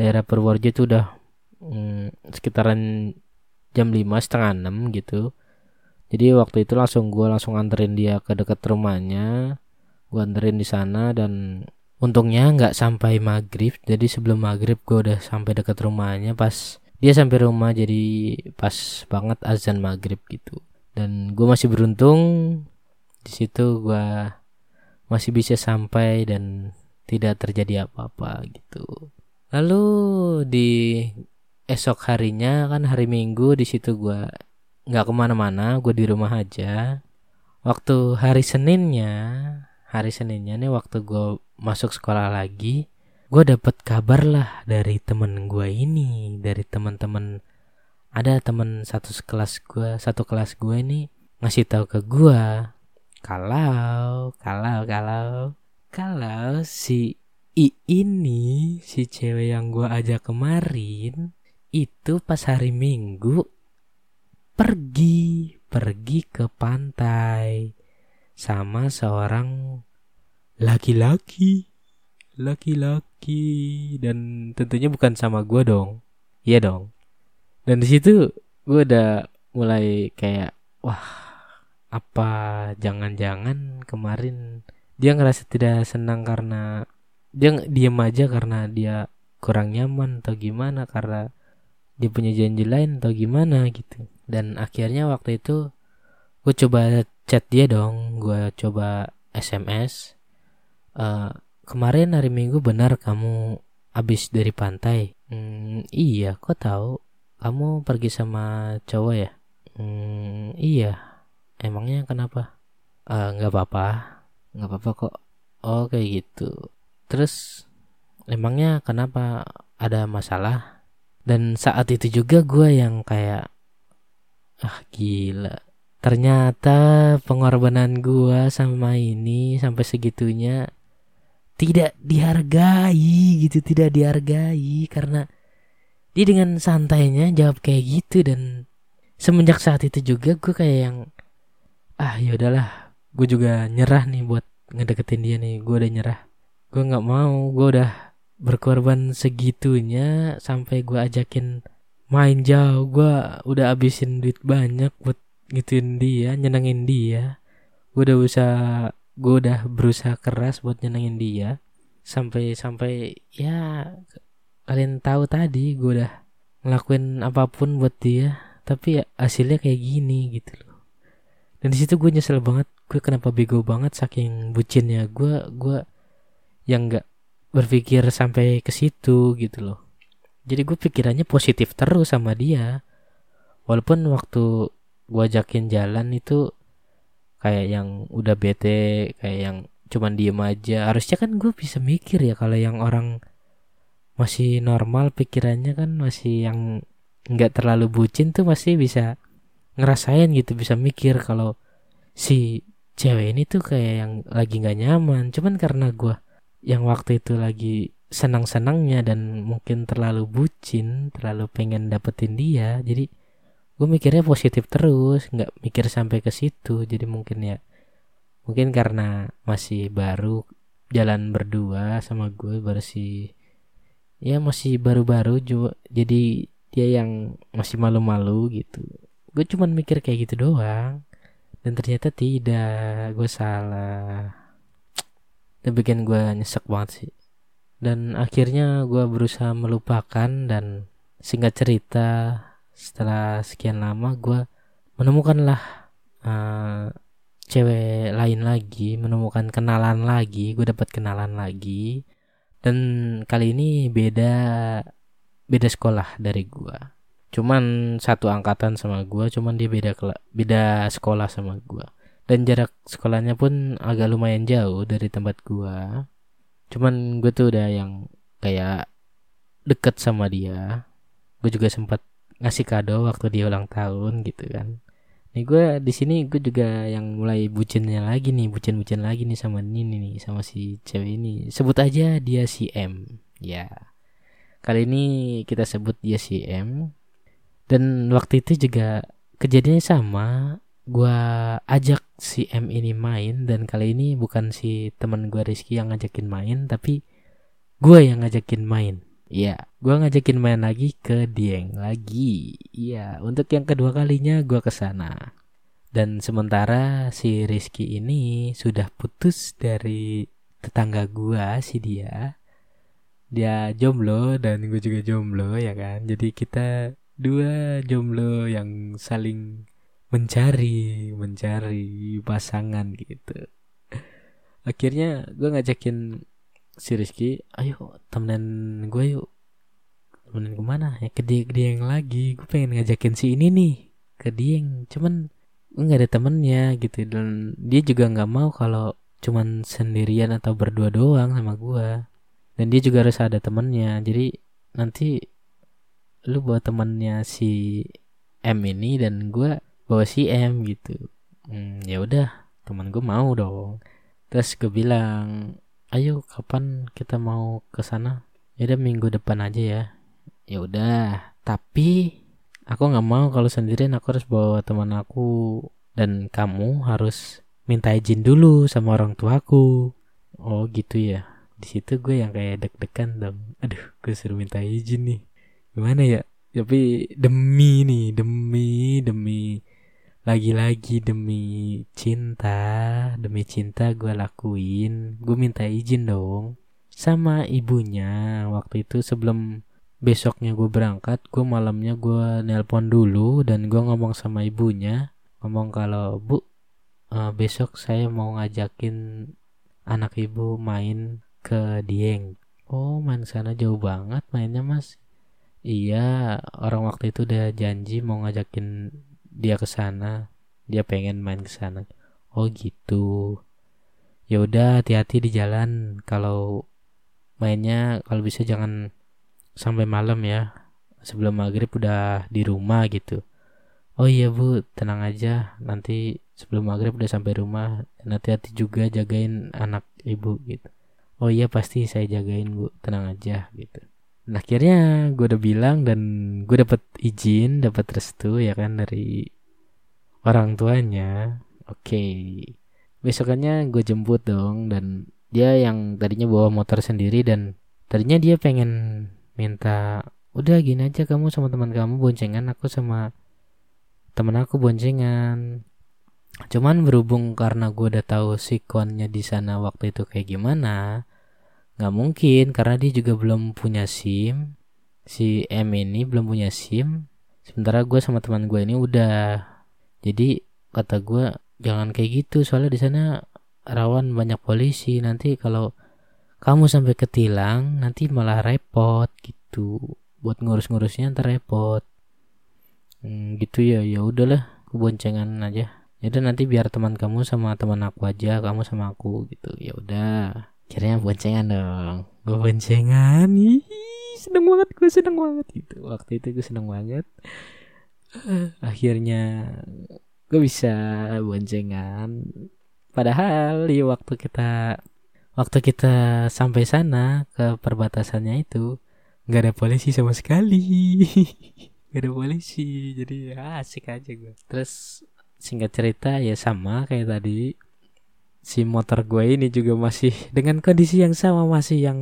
daerah Purworejo itu udah hmm, sekitaran jam lima setengah enam gitu. Jadi waktu itu langsung gue langsung anterin dia ke dekat rumahnya. Gue anterin di sana dan untungnya nggak sampai maghrib jadi sebelum maghrib gue udah sampai dekat rumahnya pas dia sampai rumah jadi pas banget azan maghrib gitu. Dan gue masih beruntung di situ gue masih bisa sampai dan tidak terjadi apa-apa gitu. Lalu di esok harinya kan hari minggu di situ gue nggak ke mana-mana gue di rumah aja. Waktu hari seninnya hari seninnya nih waktu gue masuk sekolah lagi gue dapet kabar lah dari temen gue ini dari teman-teman ada temen satu kelas gue satu kelas gue ini ngasih tahu ke gue kalau kalau kalau kalau si I ini si cewek yang gue ajak kemarin itu pas hari minggu pergi pergi ke pantai sama seorang laki-laki. Laki-laki. Dan tentunya bukan sama gue dong. Iya dong. Dan di situ gue udah mulai kayak wah apa jangan-jangan kemarin dia ngerasa tidak senang karena dia diam aja karena dia kurang nyaman atau gimana karena dia punya janji lain atau gimana gitu. Dan akhirnya waktu itu gue coba chat dia dong. Gue coba SMS uh, kemarin hari Minggu benar kamu habis dari pantai? Hmm, iya, kok tahu? Kamu pergi sama cowok ya? Hmm, iya. Emangnya kenapa? "Eh, nggak apa-apa nggak apa-apa kok oh kayak gitu terus emangnya kenapa ada masalah dan saat itu juga gue yang kayak ah gila ternyata pengorbanan gue sama ini sampai segitunya tidak dihargai gitu tidak dihargai karena dia dengan santainya jawab kayak gitu dan semenjak saat itu juga gue kayak yang ah ya udahlah gue juga nyerah nih buat ngedeketin dia nih gue udah nyerah. Gue nggak mau gue udah berkorban segitunya sampai gue ajakin main jauh. Gue udah abisin duit banyak buat ngituin dia nyenengin dia. Gue udah usaha gue udah berusaha keras buat nyenengin dia. Sampai sampai ya kalian tahu tadi gue udah ngelakuin apa pun buat dia. Tapi ya hasilnya kayak gini gitu loh. Dan di situ gue nyesel banget. Gue kenapa bego banget saking bucinnya. Gue gue yang nggak berpikir sampai ke situ gitu loh. Jadi gue pikirannya positif terus sama dia. Walaupun waktu gue ajakin jalan itu kayak yang udah bete kayak yang cuman diem aja. Harusnya kan gue bisa mikir ya kalau yang orang masih normal pikirannya kan masih yang nggak terlalu bucin tuh masih bisa ngerasain gitu bisa mikir kalau si cewek ini tuh kayak yang lagi nggak nyaman. Cuman karena gue yang waktu itu lagi senang-senangnya dan mungkin terlalu bucin terlalu pengen dapetin dia jadi gue mikirnya positif terus nggak mikir sampai ke situ. Jadi mungkin ya mungkin karena masih baru jalan berdua sama gue bersih ya masih baru-baru juga jadi dia yang masih malu-malu gitu. Gue cuman mikir kayak gitu doang. Dan ternyata tidak gue salah. Itu bikin gue nyesek banget sih. Dan akhirnya gue berusaha melupakan dan singkat cerita setelah sekian lama gue menemukanlah uh, cewek lain lagi menemukan kenalan lagi gue dapat kenalan lagi. Dan kali ini beda beda sekolah dari gue cuman satu angkatan sama gue cuman dia beda beda sekolah sama gue dan jarak sekolahnya pun agak lumayan jauh dari tempat gua. Cuman gue tuh udah yang kayak deket sama dia. Gue juga sempat ngasih kado waktu dia ulang tahun gitu kan. Nih gue di sini gue juga yang mulai bucinnya lagi nih bucin-bucin lagi nih sama ini nih sama si cewek ini. Sebut aja dia si M. Ya. Kali ini kita sebut dia si M. Dan waktu itu juga kejadiannya sama. Gue ajak si M ini main dan kali ini bukan si teman gue Rizky yang ngajakin main tapi gue yang ngajakin main. Iya, gue ngajakin main lagi ke Dieng lagi. Iya, untuk yang kedua kalinya gue ke sana. Dan sementara si Rizky ini sudah putus dari tetangga gue si dia. Dia jomblo dan gue juga jomblo ya kan. Jadi kita dua jomblo yang saling mencari mencari pasangan gitu akhirnya gue ngajakin si Rizky ayo temenan gue yuk temenan ke mana? Ya ke dia, dia yang lagi. Gue pengen ngajakin si ini nih ke dia yang cuman nggak ada temennya gitu. Dan dia juga nggak mau kalau cuman sendirian atau berdua doang sama gue dan dia juga harus ada temennya. Jadi nanti lu bawa temennya si M ini dan gue bawa si M gitu. Hmm, ya udah teman gue mau dong. Terus gue bilang ayo kapan kita mau ke sana? Ya udah minggu depan aja ya ya udah tapi aku nggak mau kalau sendirian aku harus bawa teman aku dan kamu harus minta izin dulu sama orang tuaku oh gitu ya. Di situ gue yang kayak deg-degan dong. Aduh gue suruh minta izin nih. Gimana ya? Tapi demi nih demi demi lagi-lagi demi cinta demi cinta gue lakuin. Gue minta izin dong sama ibunya waktu itu sebelum besoknya gue berangkat gue malamnya gue nelpon dulu dan gue ngomong sama ibunya. Ngomong kalau bu uh, besok saya mau ngajakin anak ibu main ke Dieng. Oh main sana jauh banget mainnya mas. Iya orang waktu itu udah janji mau ngajakin dia ke sana. Dia pengen main ke sana. Oh gitu. Ya udah hati-hati di jalan. Kalau mainnya kalau bisa jangan sampai malam ya. Sebelum maghrib udah di rumah gitu. Oh iya bu tenang aja. Nanti sebelum maghrib udah sampai rumah dan hati-hati juga jagain anak ibu gitu. Oh iya pasti saya jagain bu. Tenang aja gitu. Nah, akhirnya gue udah bilang dan gue dapet izin, dapet restu ya kan dari orang tuanya. Oke, okay. besokannya gue jemput dong dan dia yang tadinya bawa motor sendiri dan tadinya dia pengen minta udah gini aja kamu sama teman kamu boncengan aku sama temen aku boncengan. Cuman berhubung karena gue udah tahu sikonnya di sana waktu itu kayak gimana nggak mungkin karena dia juga belum punya SIM. Si M ini belum punya SIM sementara gue sama teman gue ini udah. Jadi kata gue jangan kayak gitu soalnya di sana rawan banyak polisi. Nanti kalau kamu sampai ketilang nanti malah repot gitu buat ngurus-ngurusnya ntar repot hmm, gitu ya ya udahlah boncengan aja jadi nanti biar teman kamu sama teman aku aja kamu sama aku gitu ya udah Akhirnya boncengan dong. Gue boncengan. Ih, seneng banget. Gue seneng banget gitu. Waktu itu gue seneng banget. Akhirnya gue bisa boncengan. Padahal di waktu kita waktu kita sampai sana ke perbatasannya itu nggak ada polisi sama sekali. gak ada polisi. Jadi ya asik aja gue. Terus singkat cerita ya sama kayak tadi si motor gue ini juga masih dengan kondisi yang sama masih yang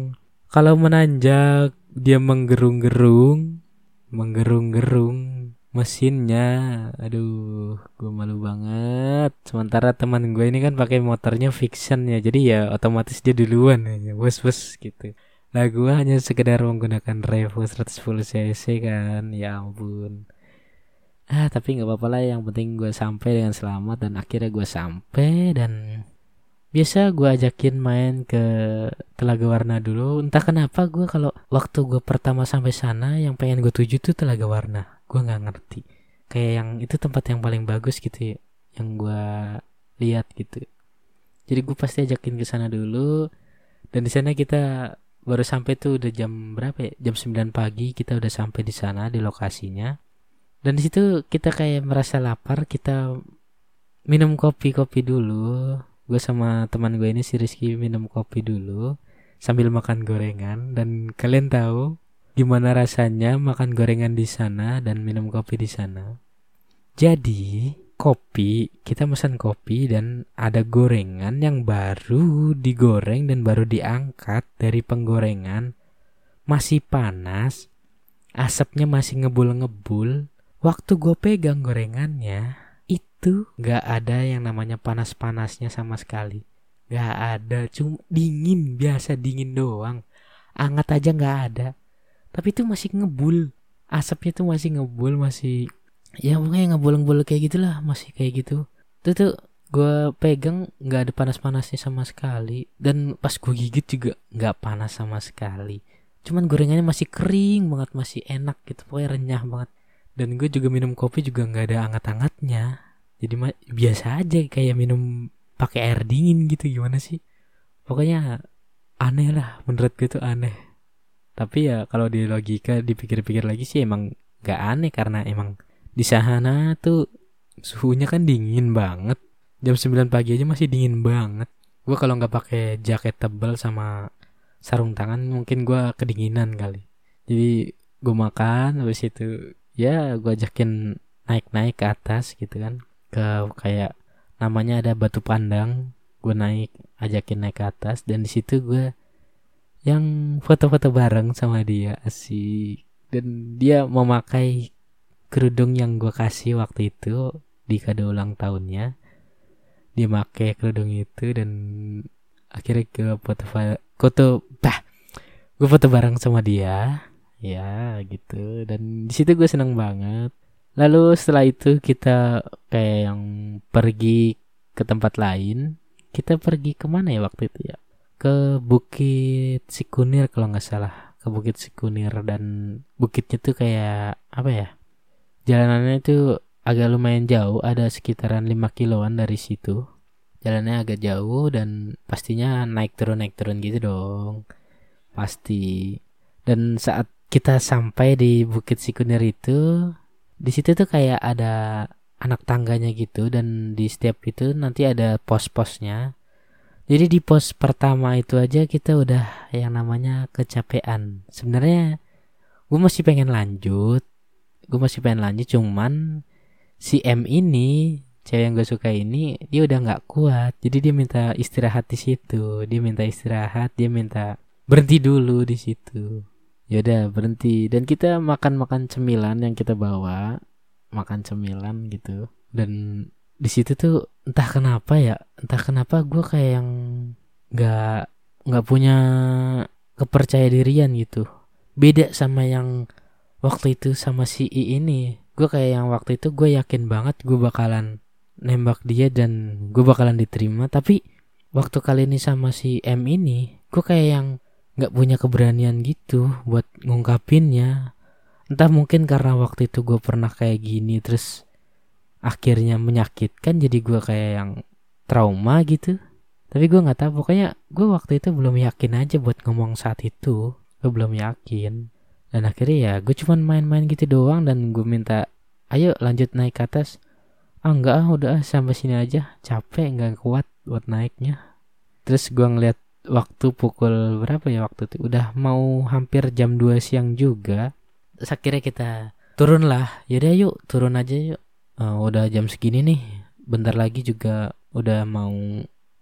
kalau menanjak dia menggerung-gerung menggerung-gerung mesinnya. Aduh gue malu banget. Sementara teman gue ini kan pakai motornya fiction ya. Jadi ya otomatis dia duluan ya. Bos bos gitu. Lah gue hanya sekedar menggunakan Revo 110 cc kan. Ya ampun. Ah tapi nggak apa-apa lah. Yang penting gue sampai dengan selamat dan akhirnya gue sampai dan biasa gue ajakin main ke Telaga Warna dulu. Entah kenapa gue kalau waktu gue pertama sampai sana yang pengen gue tuju tuh Telaga Warna gue nggak ngerti. Kayak yang itu tempat yang paling bagus gitu ya yang gue lihat gitu. Jadi gue pasti ajakin ke sana dulu. Dan di sana kita baru sampai tuh udah jam berapa ya? Jam 9 pagi kita udah sampai di sana di lokasinya. Dan di situ kita kayak merasa lapar kita minum kopi kopi dulu. Gue sama teman gue ini si Rizky minum kopi dulu sambil makan gorengan. Dan kalian tahu gimana rasanya makan gorengan di sana dan minum kopi di sana. Jadi kopi kita pesan kopi dan ada gorengan yang baru digoreng dan baru diangkat dari penggorengan. Masih panas asapnya masih ngebul-ngebul. Waktu gue pegang gorengannya itu nggak ada yang namanya panas-panasnya sama sekali. Nggak ada cuma dingin biasa dingin doang. Anget aja nggak ada tapi itu masih ngebul. Asapnya tuh masih ngebul masih ya pokoknya ngebul-ngebul kayak gitulah masih kayak gitu. Itu tuh gue pegang nggak ada panas-panasnya sama sekali. Dan pas gue gigit juga nggak panas sama sekali. Cuman gorengannya masih kering banget masih enak gitu. Pokoknya renyah banget. Dan gue juga minum kopi juga nggak ada anget-angetnya. Jadi biasa aja kayak minum pakai air dingin gitu gimana sih? Pokoknya aneh lah menurut gue tuh aneh tapi ya kalau di logika dipikir-pikir lagi sih emang gak aneh karena emang di sana tuh suhunya kan dingin banget. Jam 9 pagi aja masih dingin banget. Gue kalau nggak pakai jaket tebal sama sarung tangan mungkin gue kedinginan kali. Jadi gue makan habis itu ya gue ajakin naik-naik ke atas gitu kan. Ke kayak namanya ada batu pandang. Gue naik ajakin naik ke atas. Dan di situ gue yang foto-foto bareng sama dia asik. Dan dia memakai kerudung yang gue kasih waktu itu di kado ulang tahunnya. Dia pakai kerudung itu dan akhirnya gue foto foto bah gue foto bareng sama dia. Ya gitu. Dan di situ gue seneng banget. Lalu setelah itu kita kayak yang pergi ke tempat lain. Kita pergi ke mana ya waktu itu ya? Ke Bukit Sikunir kalau nggak salah. Ke Bukit Sikunir dan bukitnya tuh kayak apa ya? Jalanannya itu agak lumayan jauh, ada sekitaran 5 kiloan dari situ. jalannya agak jauh dan pastinya naik turun naik turun gitu dong pasti dan saat kita sampai di Bukit Sikunir itu di situ tuh kayak ada anak tangganya gitu dan di setiap itu nanti ada pos-posnya jadi di pos pertama itu aja kita udah yang namanya kecapean. Sebenarnya gue masih pengen lanjut. Gue masih pengen lanjut cuman si M ini cewek yang gue suka ini dia udah nggak kuat. Jadi dia minta istirahat di situ. Dia minta istirahat dia minta berhenti dulu di situ. Ya udah berhenti. Dan kita makan makan cemilan yang kita bawa. Makan cemilan gitu. Dan di situ tuh entah kenapa ya entah kenapa gue kayak yang nggak nggak punya kepercaya dirian gitu. Beda sama yang waktu itu sama si I ini. Gue kayak yang waktu itu gue yakin banget gue bakalan nembak dia dan gue bakalan diterima. Tapi waktu kali ini sama si M ini gue kayak yang nggak punya keberanian gitu buat ngungkapinnya. Entah mungkin karena waktu itu gue pernah kayak gini terus akhirnya menyakitkan jadi gue kayak yang trauma gitu. Tapi gue nggak tahu pokoknya gue waktu itu belum yakin aja buat ngomong saat itu. Gue belum yakin. Dan akhirnya ya gue cuman main-main gitu doang dan gue minta ayo lanjut naik ke atas. Ah enggak ah udah sampai sini aja. Capek nggak kuat buat naiknya. Terus gue ngeliat waktu pukul berapa ya waktu itu? Udah mau hampir jam 2 siang juga. Terus akhirnya kita turun lah yaudah yuk turun aja yuk uh, udah jam segini nih. Bentar lagi juga udah mau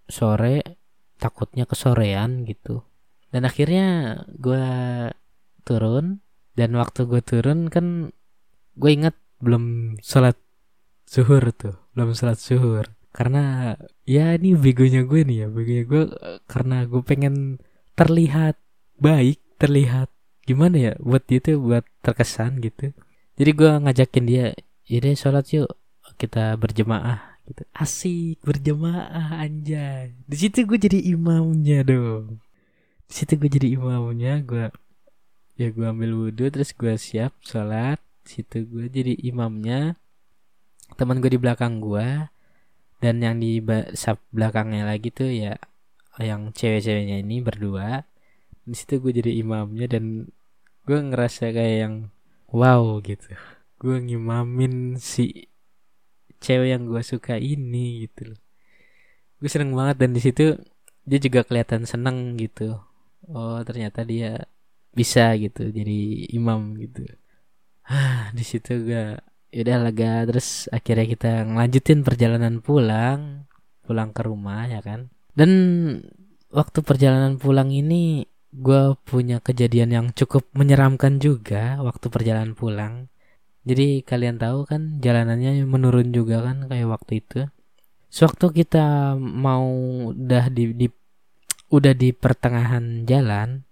sore. Takutnya kesorean gitu. Dan akhirnya gue turun. Dan waktu gue turun kan gue inget belum sholat zuhur tuh. Belum sholat zuhur. Karena ya ini begonya gue nih ya. Begonya gue karena gue pengen terlihat baik terlihat gimana ya buat dia tuh buat terkesan gitu. Jadi gue ngajakin dia jadi sholat yuk. Kita berjemaah gitu. Asik berjemaah anjay. Di situ gue jadi imamnya dong. Di situ gue jadi imamnya gue ya gue ambil wudhu terus gue siap sholat. Situ gue jadi imamnya. Teman gue di belakang gue dan yang di belakangnya lagi tuh ya yang cewek-ceweknya ini berdua. Di situ gue jadi imamnya dan gue ngerasa kayak yang wow gitu gue ngimamin si cewek yang gue suka ini gitu loh. Gue seneng banget dan di situ dia juga kelihatan seneng gitu. Oh ternyata dia bisa gitu jadi imam gitu. Ah di situ gue udah lega terus akhirnya kita ngelanjutin perjalanan pulang pulang ke rumah ya kan. Dan waktu perjalanan pulang ini gue punya kejadian yang cukup menyeramkan juga waktu perjalanan pulang jadi kalian tahu kan jalanannya menurun juga kan kayak waktu itu. Sewaktu kita mau udah di, di udah di pertengahan jalan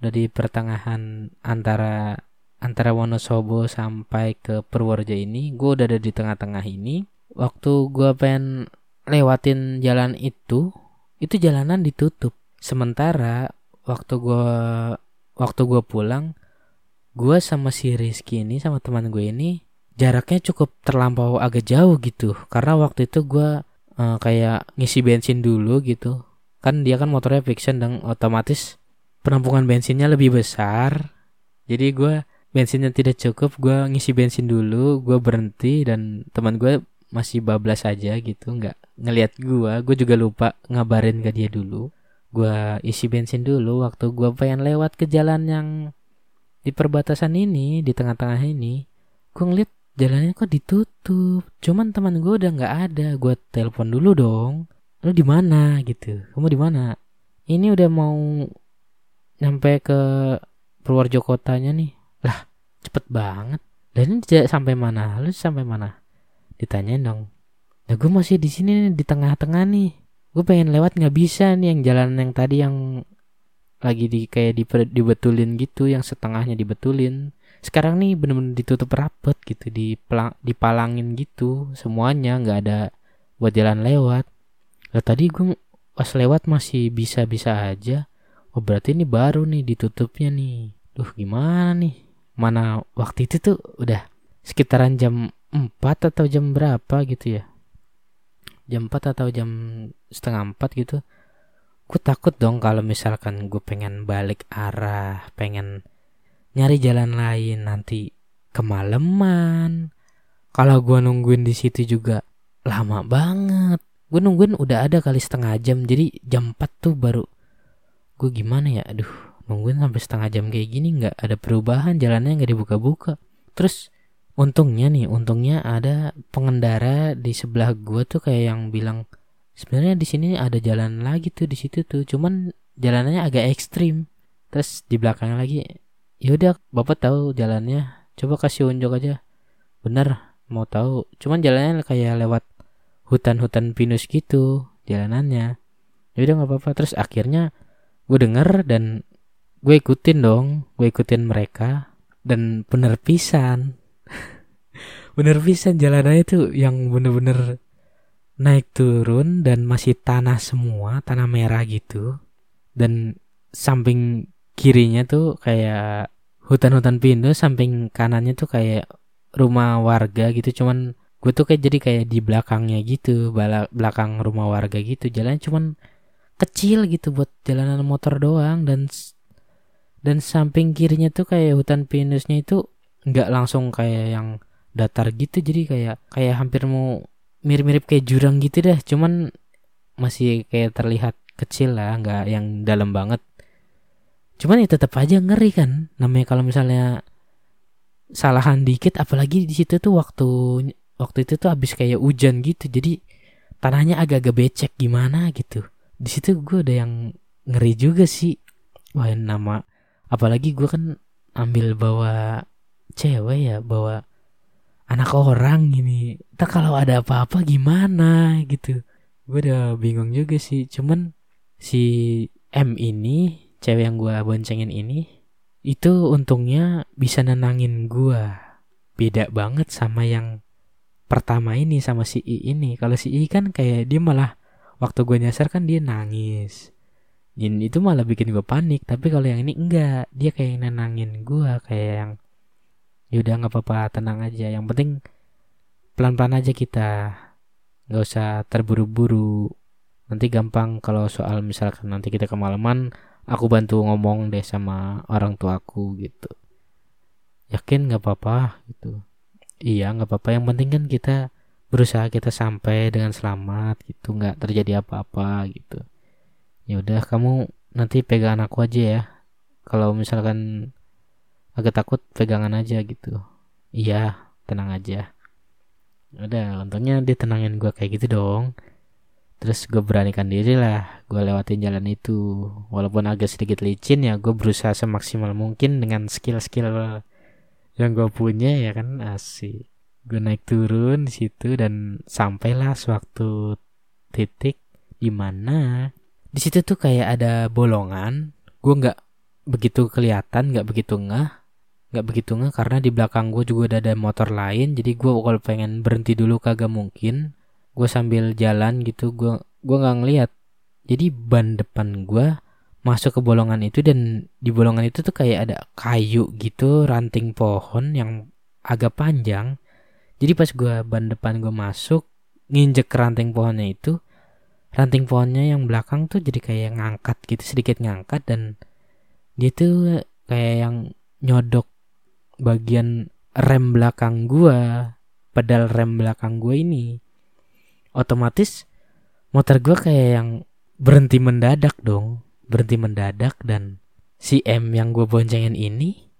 udah di pertengahan antara antara Wonosobo sampai ke Purworejo ini gue udah ada di tengah-tengah ini. Waktu gue pengen lewatin jalan itu itu jalanan ditutup. Sementara waktu gue waktu gue pulang gue sama si Rizky ini sama teman gue ini jaraknya cukup terlampau agak jauh gitu. Karena waktu itu gue uh, kayak ngisi bensin dulu gitu. Kan dia kan motornya fiction dan otomatis penampungan bensinnya lebih besar. Jadi gue bensinnya tidak cukup gue ngisi bensin dulu gue berhenti dan teman gue masih bablas aja gitu. Nggak ngelihat gue gue juga lupa ngabarin ke dia dulu. Gue isi bensin dulu waktu gue pengen lewat ke jalan yang di perbatasan ini di tengah-tengah ini gue ngeliat jalannya kok ditutup. Cuman teman gue udah nggak ada gue telepon dulu dong. Lu di mana? gitu. Kamu di mana? Ini udah mau nyampe ke Purworejo kotanya nih. Lah cepet banget. Dan ini sampai mana? Lu sampai mana? Ditanyain dong. Nah gue masih di sini di tengah-tengah nih. Gue pengen lewat nggak bisa nih yang jalan yang tadi yang lagi di kayak di, dibetulin gitu yang setengahnya dibetulin. Sekarang nih bener-bener ditutup rapet gitu di dipalangin gitu semuanya nggak ada buat jalan lewat. Lah tadi gue pas lewat masih bisa-bisa aja. Oh berarti ini baru nih ditutupnya nih. Duh gimana nih? Mana waktu itu tuh udah sekitaran jam 4 atau jam berapa gitu ya? Jam 4 atau jam setengah 4 gitu gue takut dong kalau misalkan gue pengen balik arah pengen nyari jalan lain nanti kemalaman kalau gue nungguin di situ juga lama banget. Gue nungguin udah ada kali setengah jam jadi jam 4 tuh baru gue gimana ya? Aduh nungguin sampai setengah jam kayak gini nggak ada perubahan jalannya nggak dibuka-buka. Terus untungnya nih untungnya ada pengendara di sebelah gue tuh kayak yang bilang sebenarnya di sini ada jalan lagi tuh di situ tuh. Cuman jalanannya agak ekstrim. Terus di belakangnya lagi ya udah bapak tahu jalannya. Coba kasih unjuk aja. Bener mau tahu. Cuman jalannya kayak lewat hutan-hutan pinus gitu jalanannya. Ya udah nggak apa-apa. Terus akhirnya gue denger dan gue ikutin dong. Gue ikutin mereka dan bener pisan. Bener pisan jalanannya tuh yang bener-bener naik turun dan masih tanah semua tanah merah gitu. Dan samping kirinya tuh kayak hutan-hutan pinus samping kanannya tuh kayak rumah warga gitu. Cuman gue tuh kayak jadi kayak di belakangnya gitu belakang rumah warga gitu. Jalan cuman kecil gitu buat jalanan motor doang. Dan dan samping kirinya tuh kayak hutan pinusnya itu nggak langsung kayak yang datar gitu. Jadi kayak kayak hampir mau mirip-mirip kayak jurang gitu dah. Cuman masih kayak terlihat kecil lah nggak yang dalam banget. Cuman ya tetap aja ngeri kan. Namanya kalau misalnya salahan dikit apalagi di situ tuh waktu waktu itu tuh habis kayak hujan gitu. Jadi tanahnya agak-agak becek gimana gitu. Di situ gue ada yang ngeri juga sih. Wah nama apalagi gue kan ambil bawa cewek ya bawa anak orang gini. Tak kalau ada apa-apa gimana gitu. Gue udah bingung juga sih. Cuman si M ini cewek yang gue boncengin ini itu untungnya bisa nenangin gue beda banget sama yang pertama ini sama si I ini. Kalau si I kan kayak dia malah waktu gue nyasar kan dia nangis. Jin itu malah bikin gue panik. Tapi kalau yang ini enggak. Dia kayak nenangin gue kayak yang yaudah nggak apa-apa tenang aja. Yang penting pelan-pelan aja kita. Nggak usah terburu-buru. Nanti gampang kalau soal misalkan nanti kita kemalaman aku bantu ngomong deh sama orang tua aku gitu. Yakin nggak apa-apa gitu. Iya nggak apa-apa. Yang penting kan kita berusaha kita sampai dengan selamat gitu. Nggak terjadi apa-apa gitu. Ya udah kamu nanti pegang aku aja ya. Kalau misalkan agak takut pegangan aja gitu. Iya tenang aja. Udah untungnya dia tenangin gue kayak gitu dong. Terus gue beranikan diri lah gue lewatin jalan itu. Walaupun agak sedikit licin ya gue berusaha semaksimal mungkin dengan skill-skill yang gue punya ya kan. Asik. Gue naik turun di situ dan sampailah suatu titik di mana. Di situ tuh kayak ada bolongan. Gue nggak begitu kelihatan nggak begitu ngeh nggak begitu nggak karena di belakang gue juga udah ada motor lain jadi gue kalau pengen berhenti dulu kagak mungkin. Gue sambil jalan gitu gue gue nggak ngeliat. Jadi ban depan gue masuk ke bolongan itu dan di bolongan itu tuh kayak ada kayu gitu ranting pohon yang agak panjang. Jadi pas gue ban depan gue masuk nginjek ke ranting pohonnya itu ranting pohonnya yang belakang tuh jadi kayak ngangkat gitu sedikit ngangkat dan dia tuh kayak yang nyodok bagian rem belakang gua pedal rem belakang gua ini otomatis motor gua kayak yang berhenti mendadak dong. Berhenti mendadak dan si M yang gue boncengin ini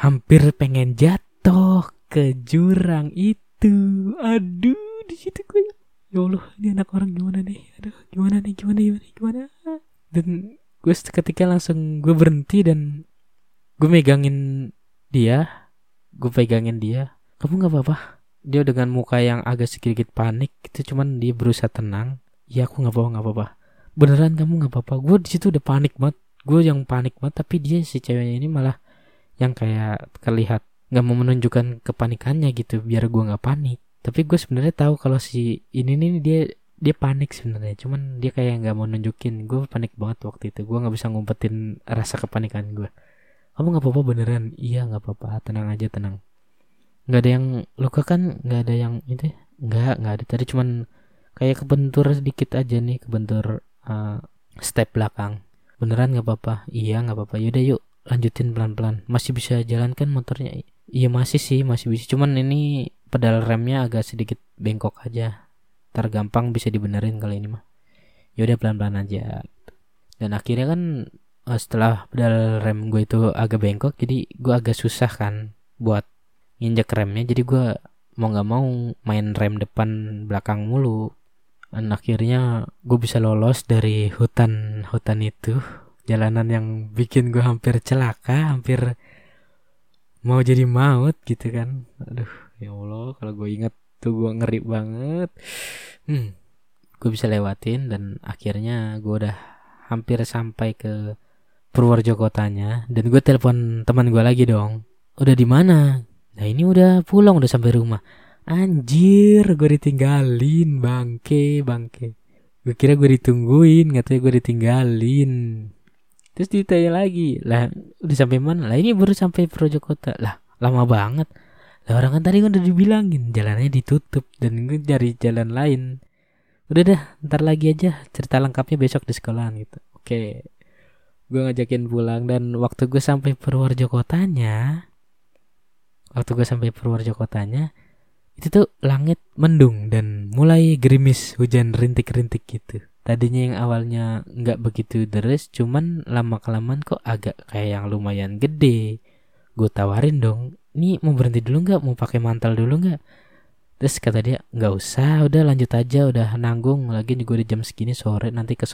hampir pengen jatuh ke jurang itu. Aduh di situ gue ya. Allah ini anak orang gimana nih? Aduh gimana nih? Gimana gimana gimana? Dan gue ketika langsung gue berhenti dan gue megangin dia gue pegangin dia. Kamu nggak apa-apa. Dia dengan muka yang agak sedikit panik itu cuman dia berusaha tenang. Ya aku nggak apa-apa nggak apa-apa. Beneran kamu nggak apa-apa? Gue di situ udah panik banget. Gue yang panik banget tapi dia si ceweknya ini malah yang kayak terlihat nggak mau menunjukkan kepanikannya gitu biar gue nggak panik. Tapi gue sebenarnya tahu kalau si ini nih dia dia panik sebenarnya. Cuman dia kayak nggak mau nunjukin. Gue panik banget waktu itu. Gue nggak bisa ngumpetin rasa kepanikan gue kamu nggak apa-apa beneran? Iya nggak apa-apa. Tenang aja tenang. Nggak ada yang luka kan? Nggak ada yang itu ya? nggak nggak ada. Tadi cuman kayak kebentur sedikit aja nih kebentur uh, step belakang. Beneran nggak apa-apa? Iya nggak apa-apa. Yaudah yuk. Lanjutin pelan-pelan. Masih bisa jalan kan motornya? Iya masih sih masih bisa. Cuman ini pedal remnya agak sedikit bengkok aja. Tergampang bisa dibenerin kali ini mah. Yaudah pelan-pelan aja. Dan akhirnya kan setelah pedal rem gue itu agak bengkok jadi gue agak susah kan buat nginjek remnya. Jadi gue mau nggak mau main rem depan belakang mulu. Dan akhirnya gue bisa lolos dari hutan hutan itu. Jalanan yang bikin gue hampir celaka hampir mau jadi maut gitu kan. Aduh ya allah kalau gue inget tuh gue ngeri banget. Hmm gue bisa lewatin dan akhirnya gue udah hampir sampai ke Purworejo kotanya dan gue telepon teman gue lagi dong udah di mana Nah ini udah pulang udah sampai rumah. Anjir, gue ditinggalin, bangke, bangke. Gue kira gue ditungguin, katanya gue ditinggalin. Terus ditanya lagi, lah udah sampai mana? Lah ini baru sampai Kota. Lah lama banget. Lah orang kan tadi kan udah dibilangin jalannya ditutup dan gue cari jalan lain. Udah dah, ntar lagi aja cerita lengkapnya besok di sekolahan gitu. Oke, gue ngajakin pulang dan waktu gue sampai Purworejo kotanya, waktu gue sampai Purworejo kotanya itu tuh langit mendung dan mulai gerimis hujan rintik-rintik gitu. Tadinya yang awalnya nggak begitu deras cuman lama kelamaan kok agak kayak yang lumayan gede. Gue tawarin dong ini mau berhenti dulu nggak? Mau pakai mantel dulu nggak? Terus kata dia nggak usah udah lanjut aja udah nanggung. Lagi juga di jam segini sore nanti ke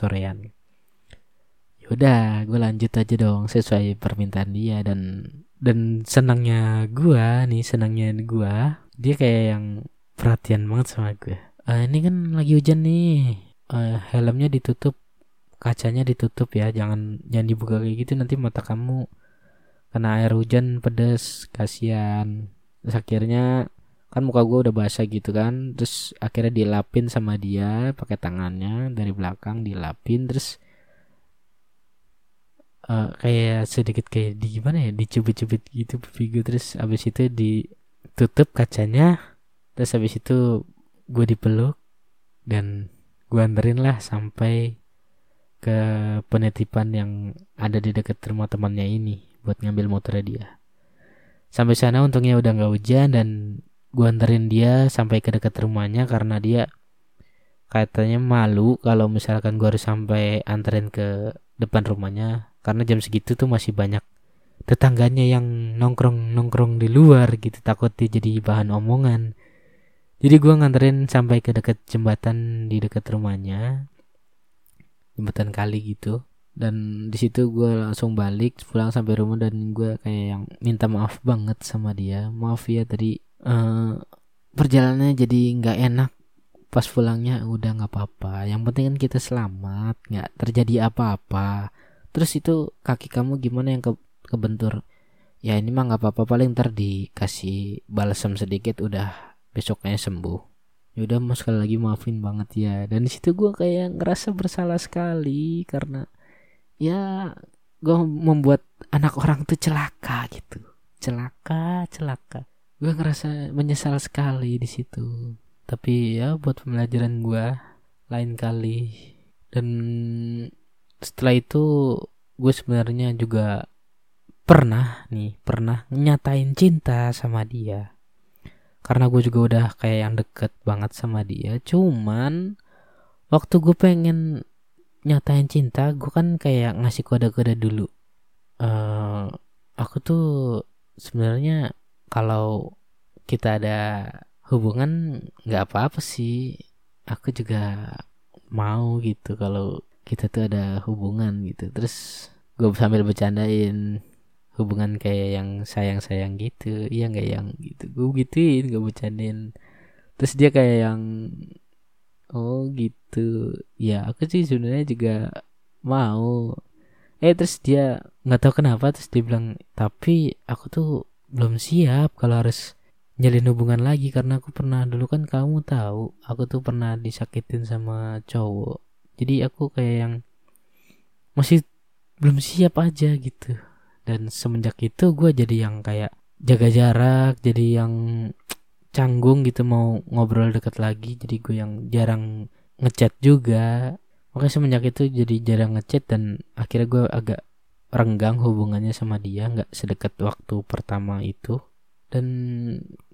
yaudah gue lanjut aja dong sesuai permintaan dia dan dan senangnya gua nih senangnya gua dia kayak yang perhatian banget sama gue uh, ini kan lagi hujan nih. Uh, helmnya ditutup kacanya ditutup ya jangan jangan dibuka kayak gitu nanti mata kamu kena air hujan pedes kasihan. Terus akhirnya kan muka gue udah basah gitu kan terus akhirnya dilapin sama dia pakai tangannya dari belakang dilapin terus uh, kayak sedikit kayak di gimana ya dicubit-cubit gitu pipi terus abis itu ditutup kacanya terus abis itu gue dipeluk dan gue anterin lah sampai ke penitipan yang ada di dekat rumah temannya ini buat ngambil motornya dia. Sampai sana untungnya udah nggak hujan dan gue anterin dia sampai ke dekat rumahnya karena dia katanya malu kalau misalkan gue harus sampai anterin ke depan rumahnya karena jam segitu tuh masih banyak tetangganya yang nongkrong nongkrong di luar gitu takut dia jadi bahan omongan. Jadi gue nganterin sampai ke dekat jembatan di dekat rumahnya jembatan kali gitu. Dan di situ gue langsung balik pulang sampai rumah dan gue kayak yang minta maaf banget sama dia. Maaf ya tadi uh, perjalanannya jadi nggak enak. Pas pulangnya udah nggak apa-apa. Yang penting kan kita selamat nggak terjadi apa-apa terus itu kaki kamu gimana yang ke kebentur? Ya ini mah nggak apa-apa paling ntar dikasih balsam sedikit udah besoknya sembuh. Yaudah mas sekali lagi maafin banget ya. Dan di situ gue kayak ngerasa bersalah sekali karena ya gue membuat anak orang tuh celaka gitu. Celaka celaka. Gue ngerasa menyesal sekali di situ. Tapi ya buat pembelajaran gue lain kali. Dan setelah itu gue sebenarnya juga pernah nih pernah nyatain cinta sama dia. Karena gue juga udah kayak yang deket banget sama dia. Cuman waktu gue pengen nyatain cinta gue kan kayak ngasih kode-kode dulu. Uh, aku tuh sebenarnya kalau kita ada hubungan nggak apa-apa sih. Aku juga mau gitu kalau kita tuh ada hubungan gitu. Terus gue sambil bercandain hubungan kayak yang sayang sayang gitu iya nggak yang gitu. Gue gituin gue bercandain. Terus dia kayak yang oh gitu. Ya aku sih sebenarnya juga mau. Eh terus dia nggak tahu kenapa terus dia bilang tapi aku tuh belum siap kalau harus nyalin hubungan lagi karena aku pernah dulu kan kamu tahu aku tuh pernah disakitin sama cowok jadi aku kayak yang masih belum siap aja gitu. Dan semenjak itu gue jadi yang kayak jaga jarak jadi yang canggung gitu mau ngobrol deket lagi. Jadi gue yang jarang ngechat juga. Makanya semenjak itu jadi jarang ngechat dan akhirnya gue agak renggang hubungannya sama dia nggak sedekat waktu pertama itu. Dan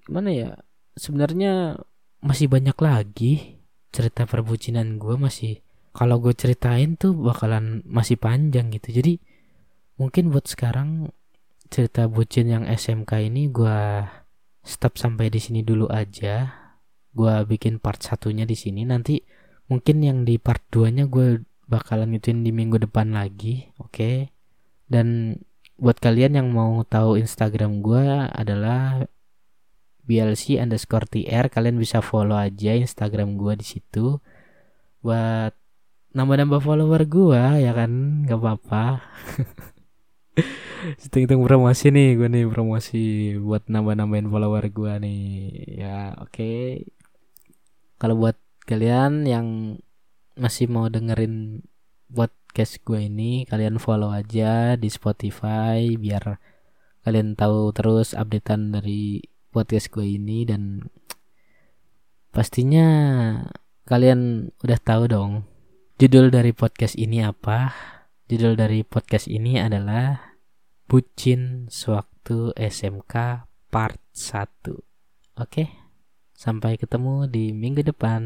gimana ya sebenarnya masih banyak lagi cerita perbucinan gue masih kalau gue ceritain tuh bakalan masih panjang gitu jadi mungkin buat sekarang cerita bucin yang SMK ini gue stop sampai di sini dulu aja. Gua bikin part satunya di sini nanti mungkin yang di part 2 nya gue bakalan ngituin di minggu depan lagi, oke? Okay? Dan buat kalian yang mau tahu Instagram gue adalah BLC underscore TR kalian bisa follow aja Instagram gue di situ buat nambah-nambah follower gue ya kan? Nggak apa-apa. Hitung-hitung promosi nih gue nih promosi buat nambah-nambahin follower gue nih. Ya oke. Okay. kalau buat kalian yang masih mau dengerin podcast gue ini kalian follow aja di Spotify biar kalian tahu terus updatean dari podcast gue ini dan pastinya kalian udah tahu dong judul dari podcast ini apa judul dari podcast ini adalah Bucin Sewaktu SMK Part 1 Oke, sampai ketemu di minggu depan.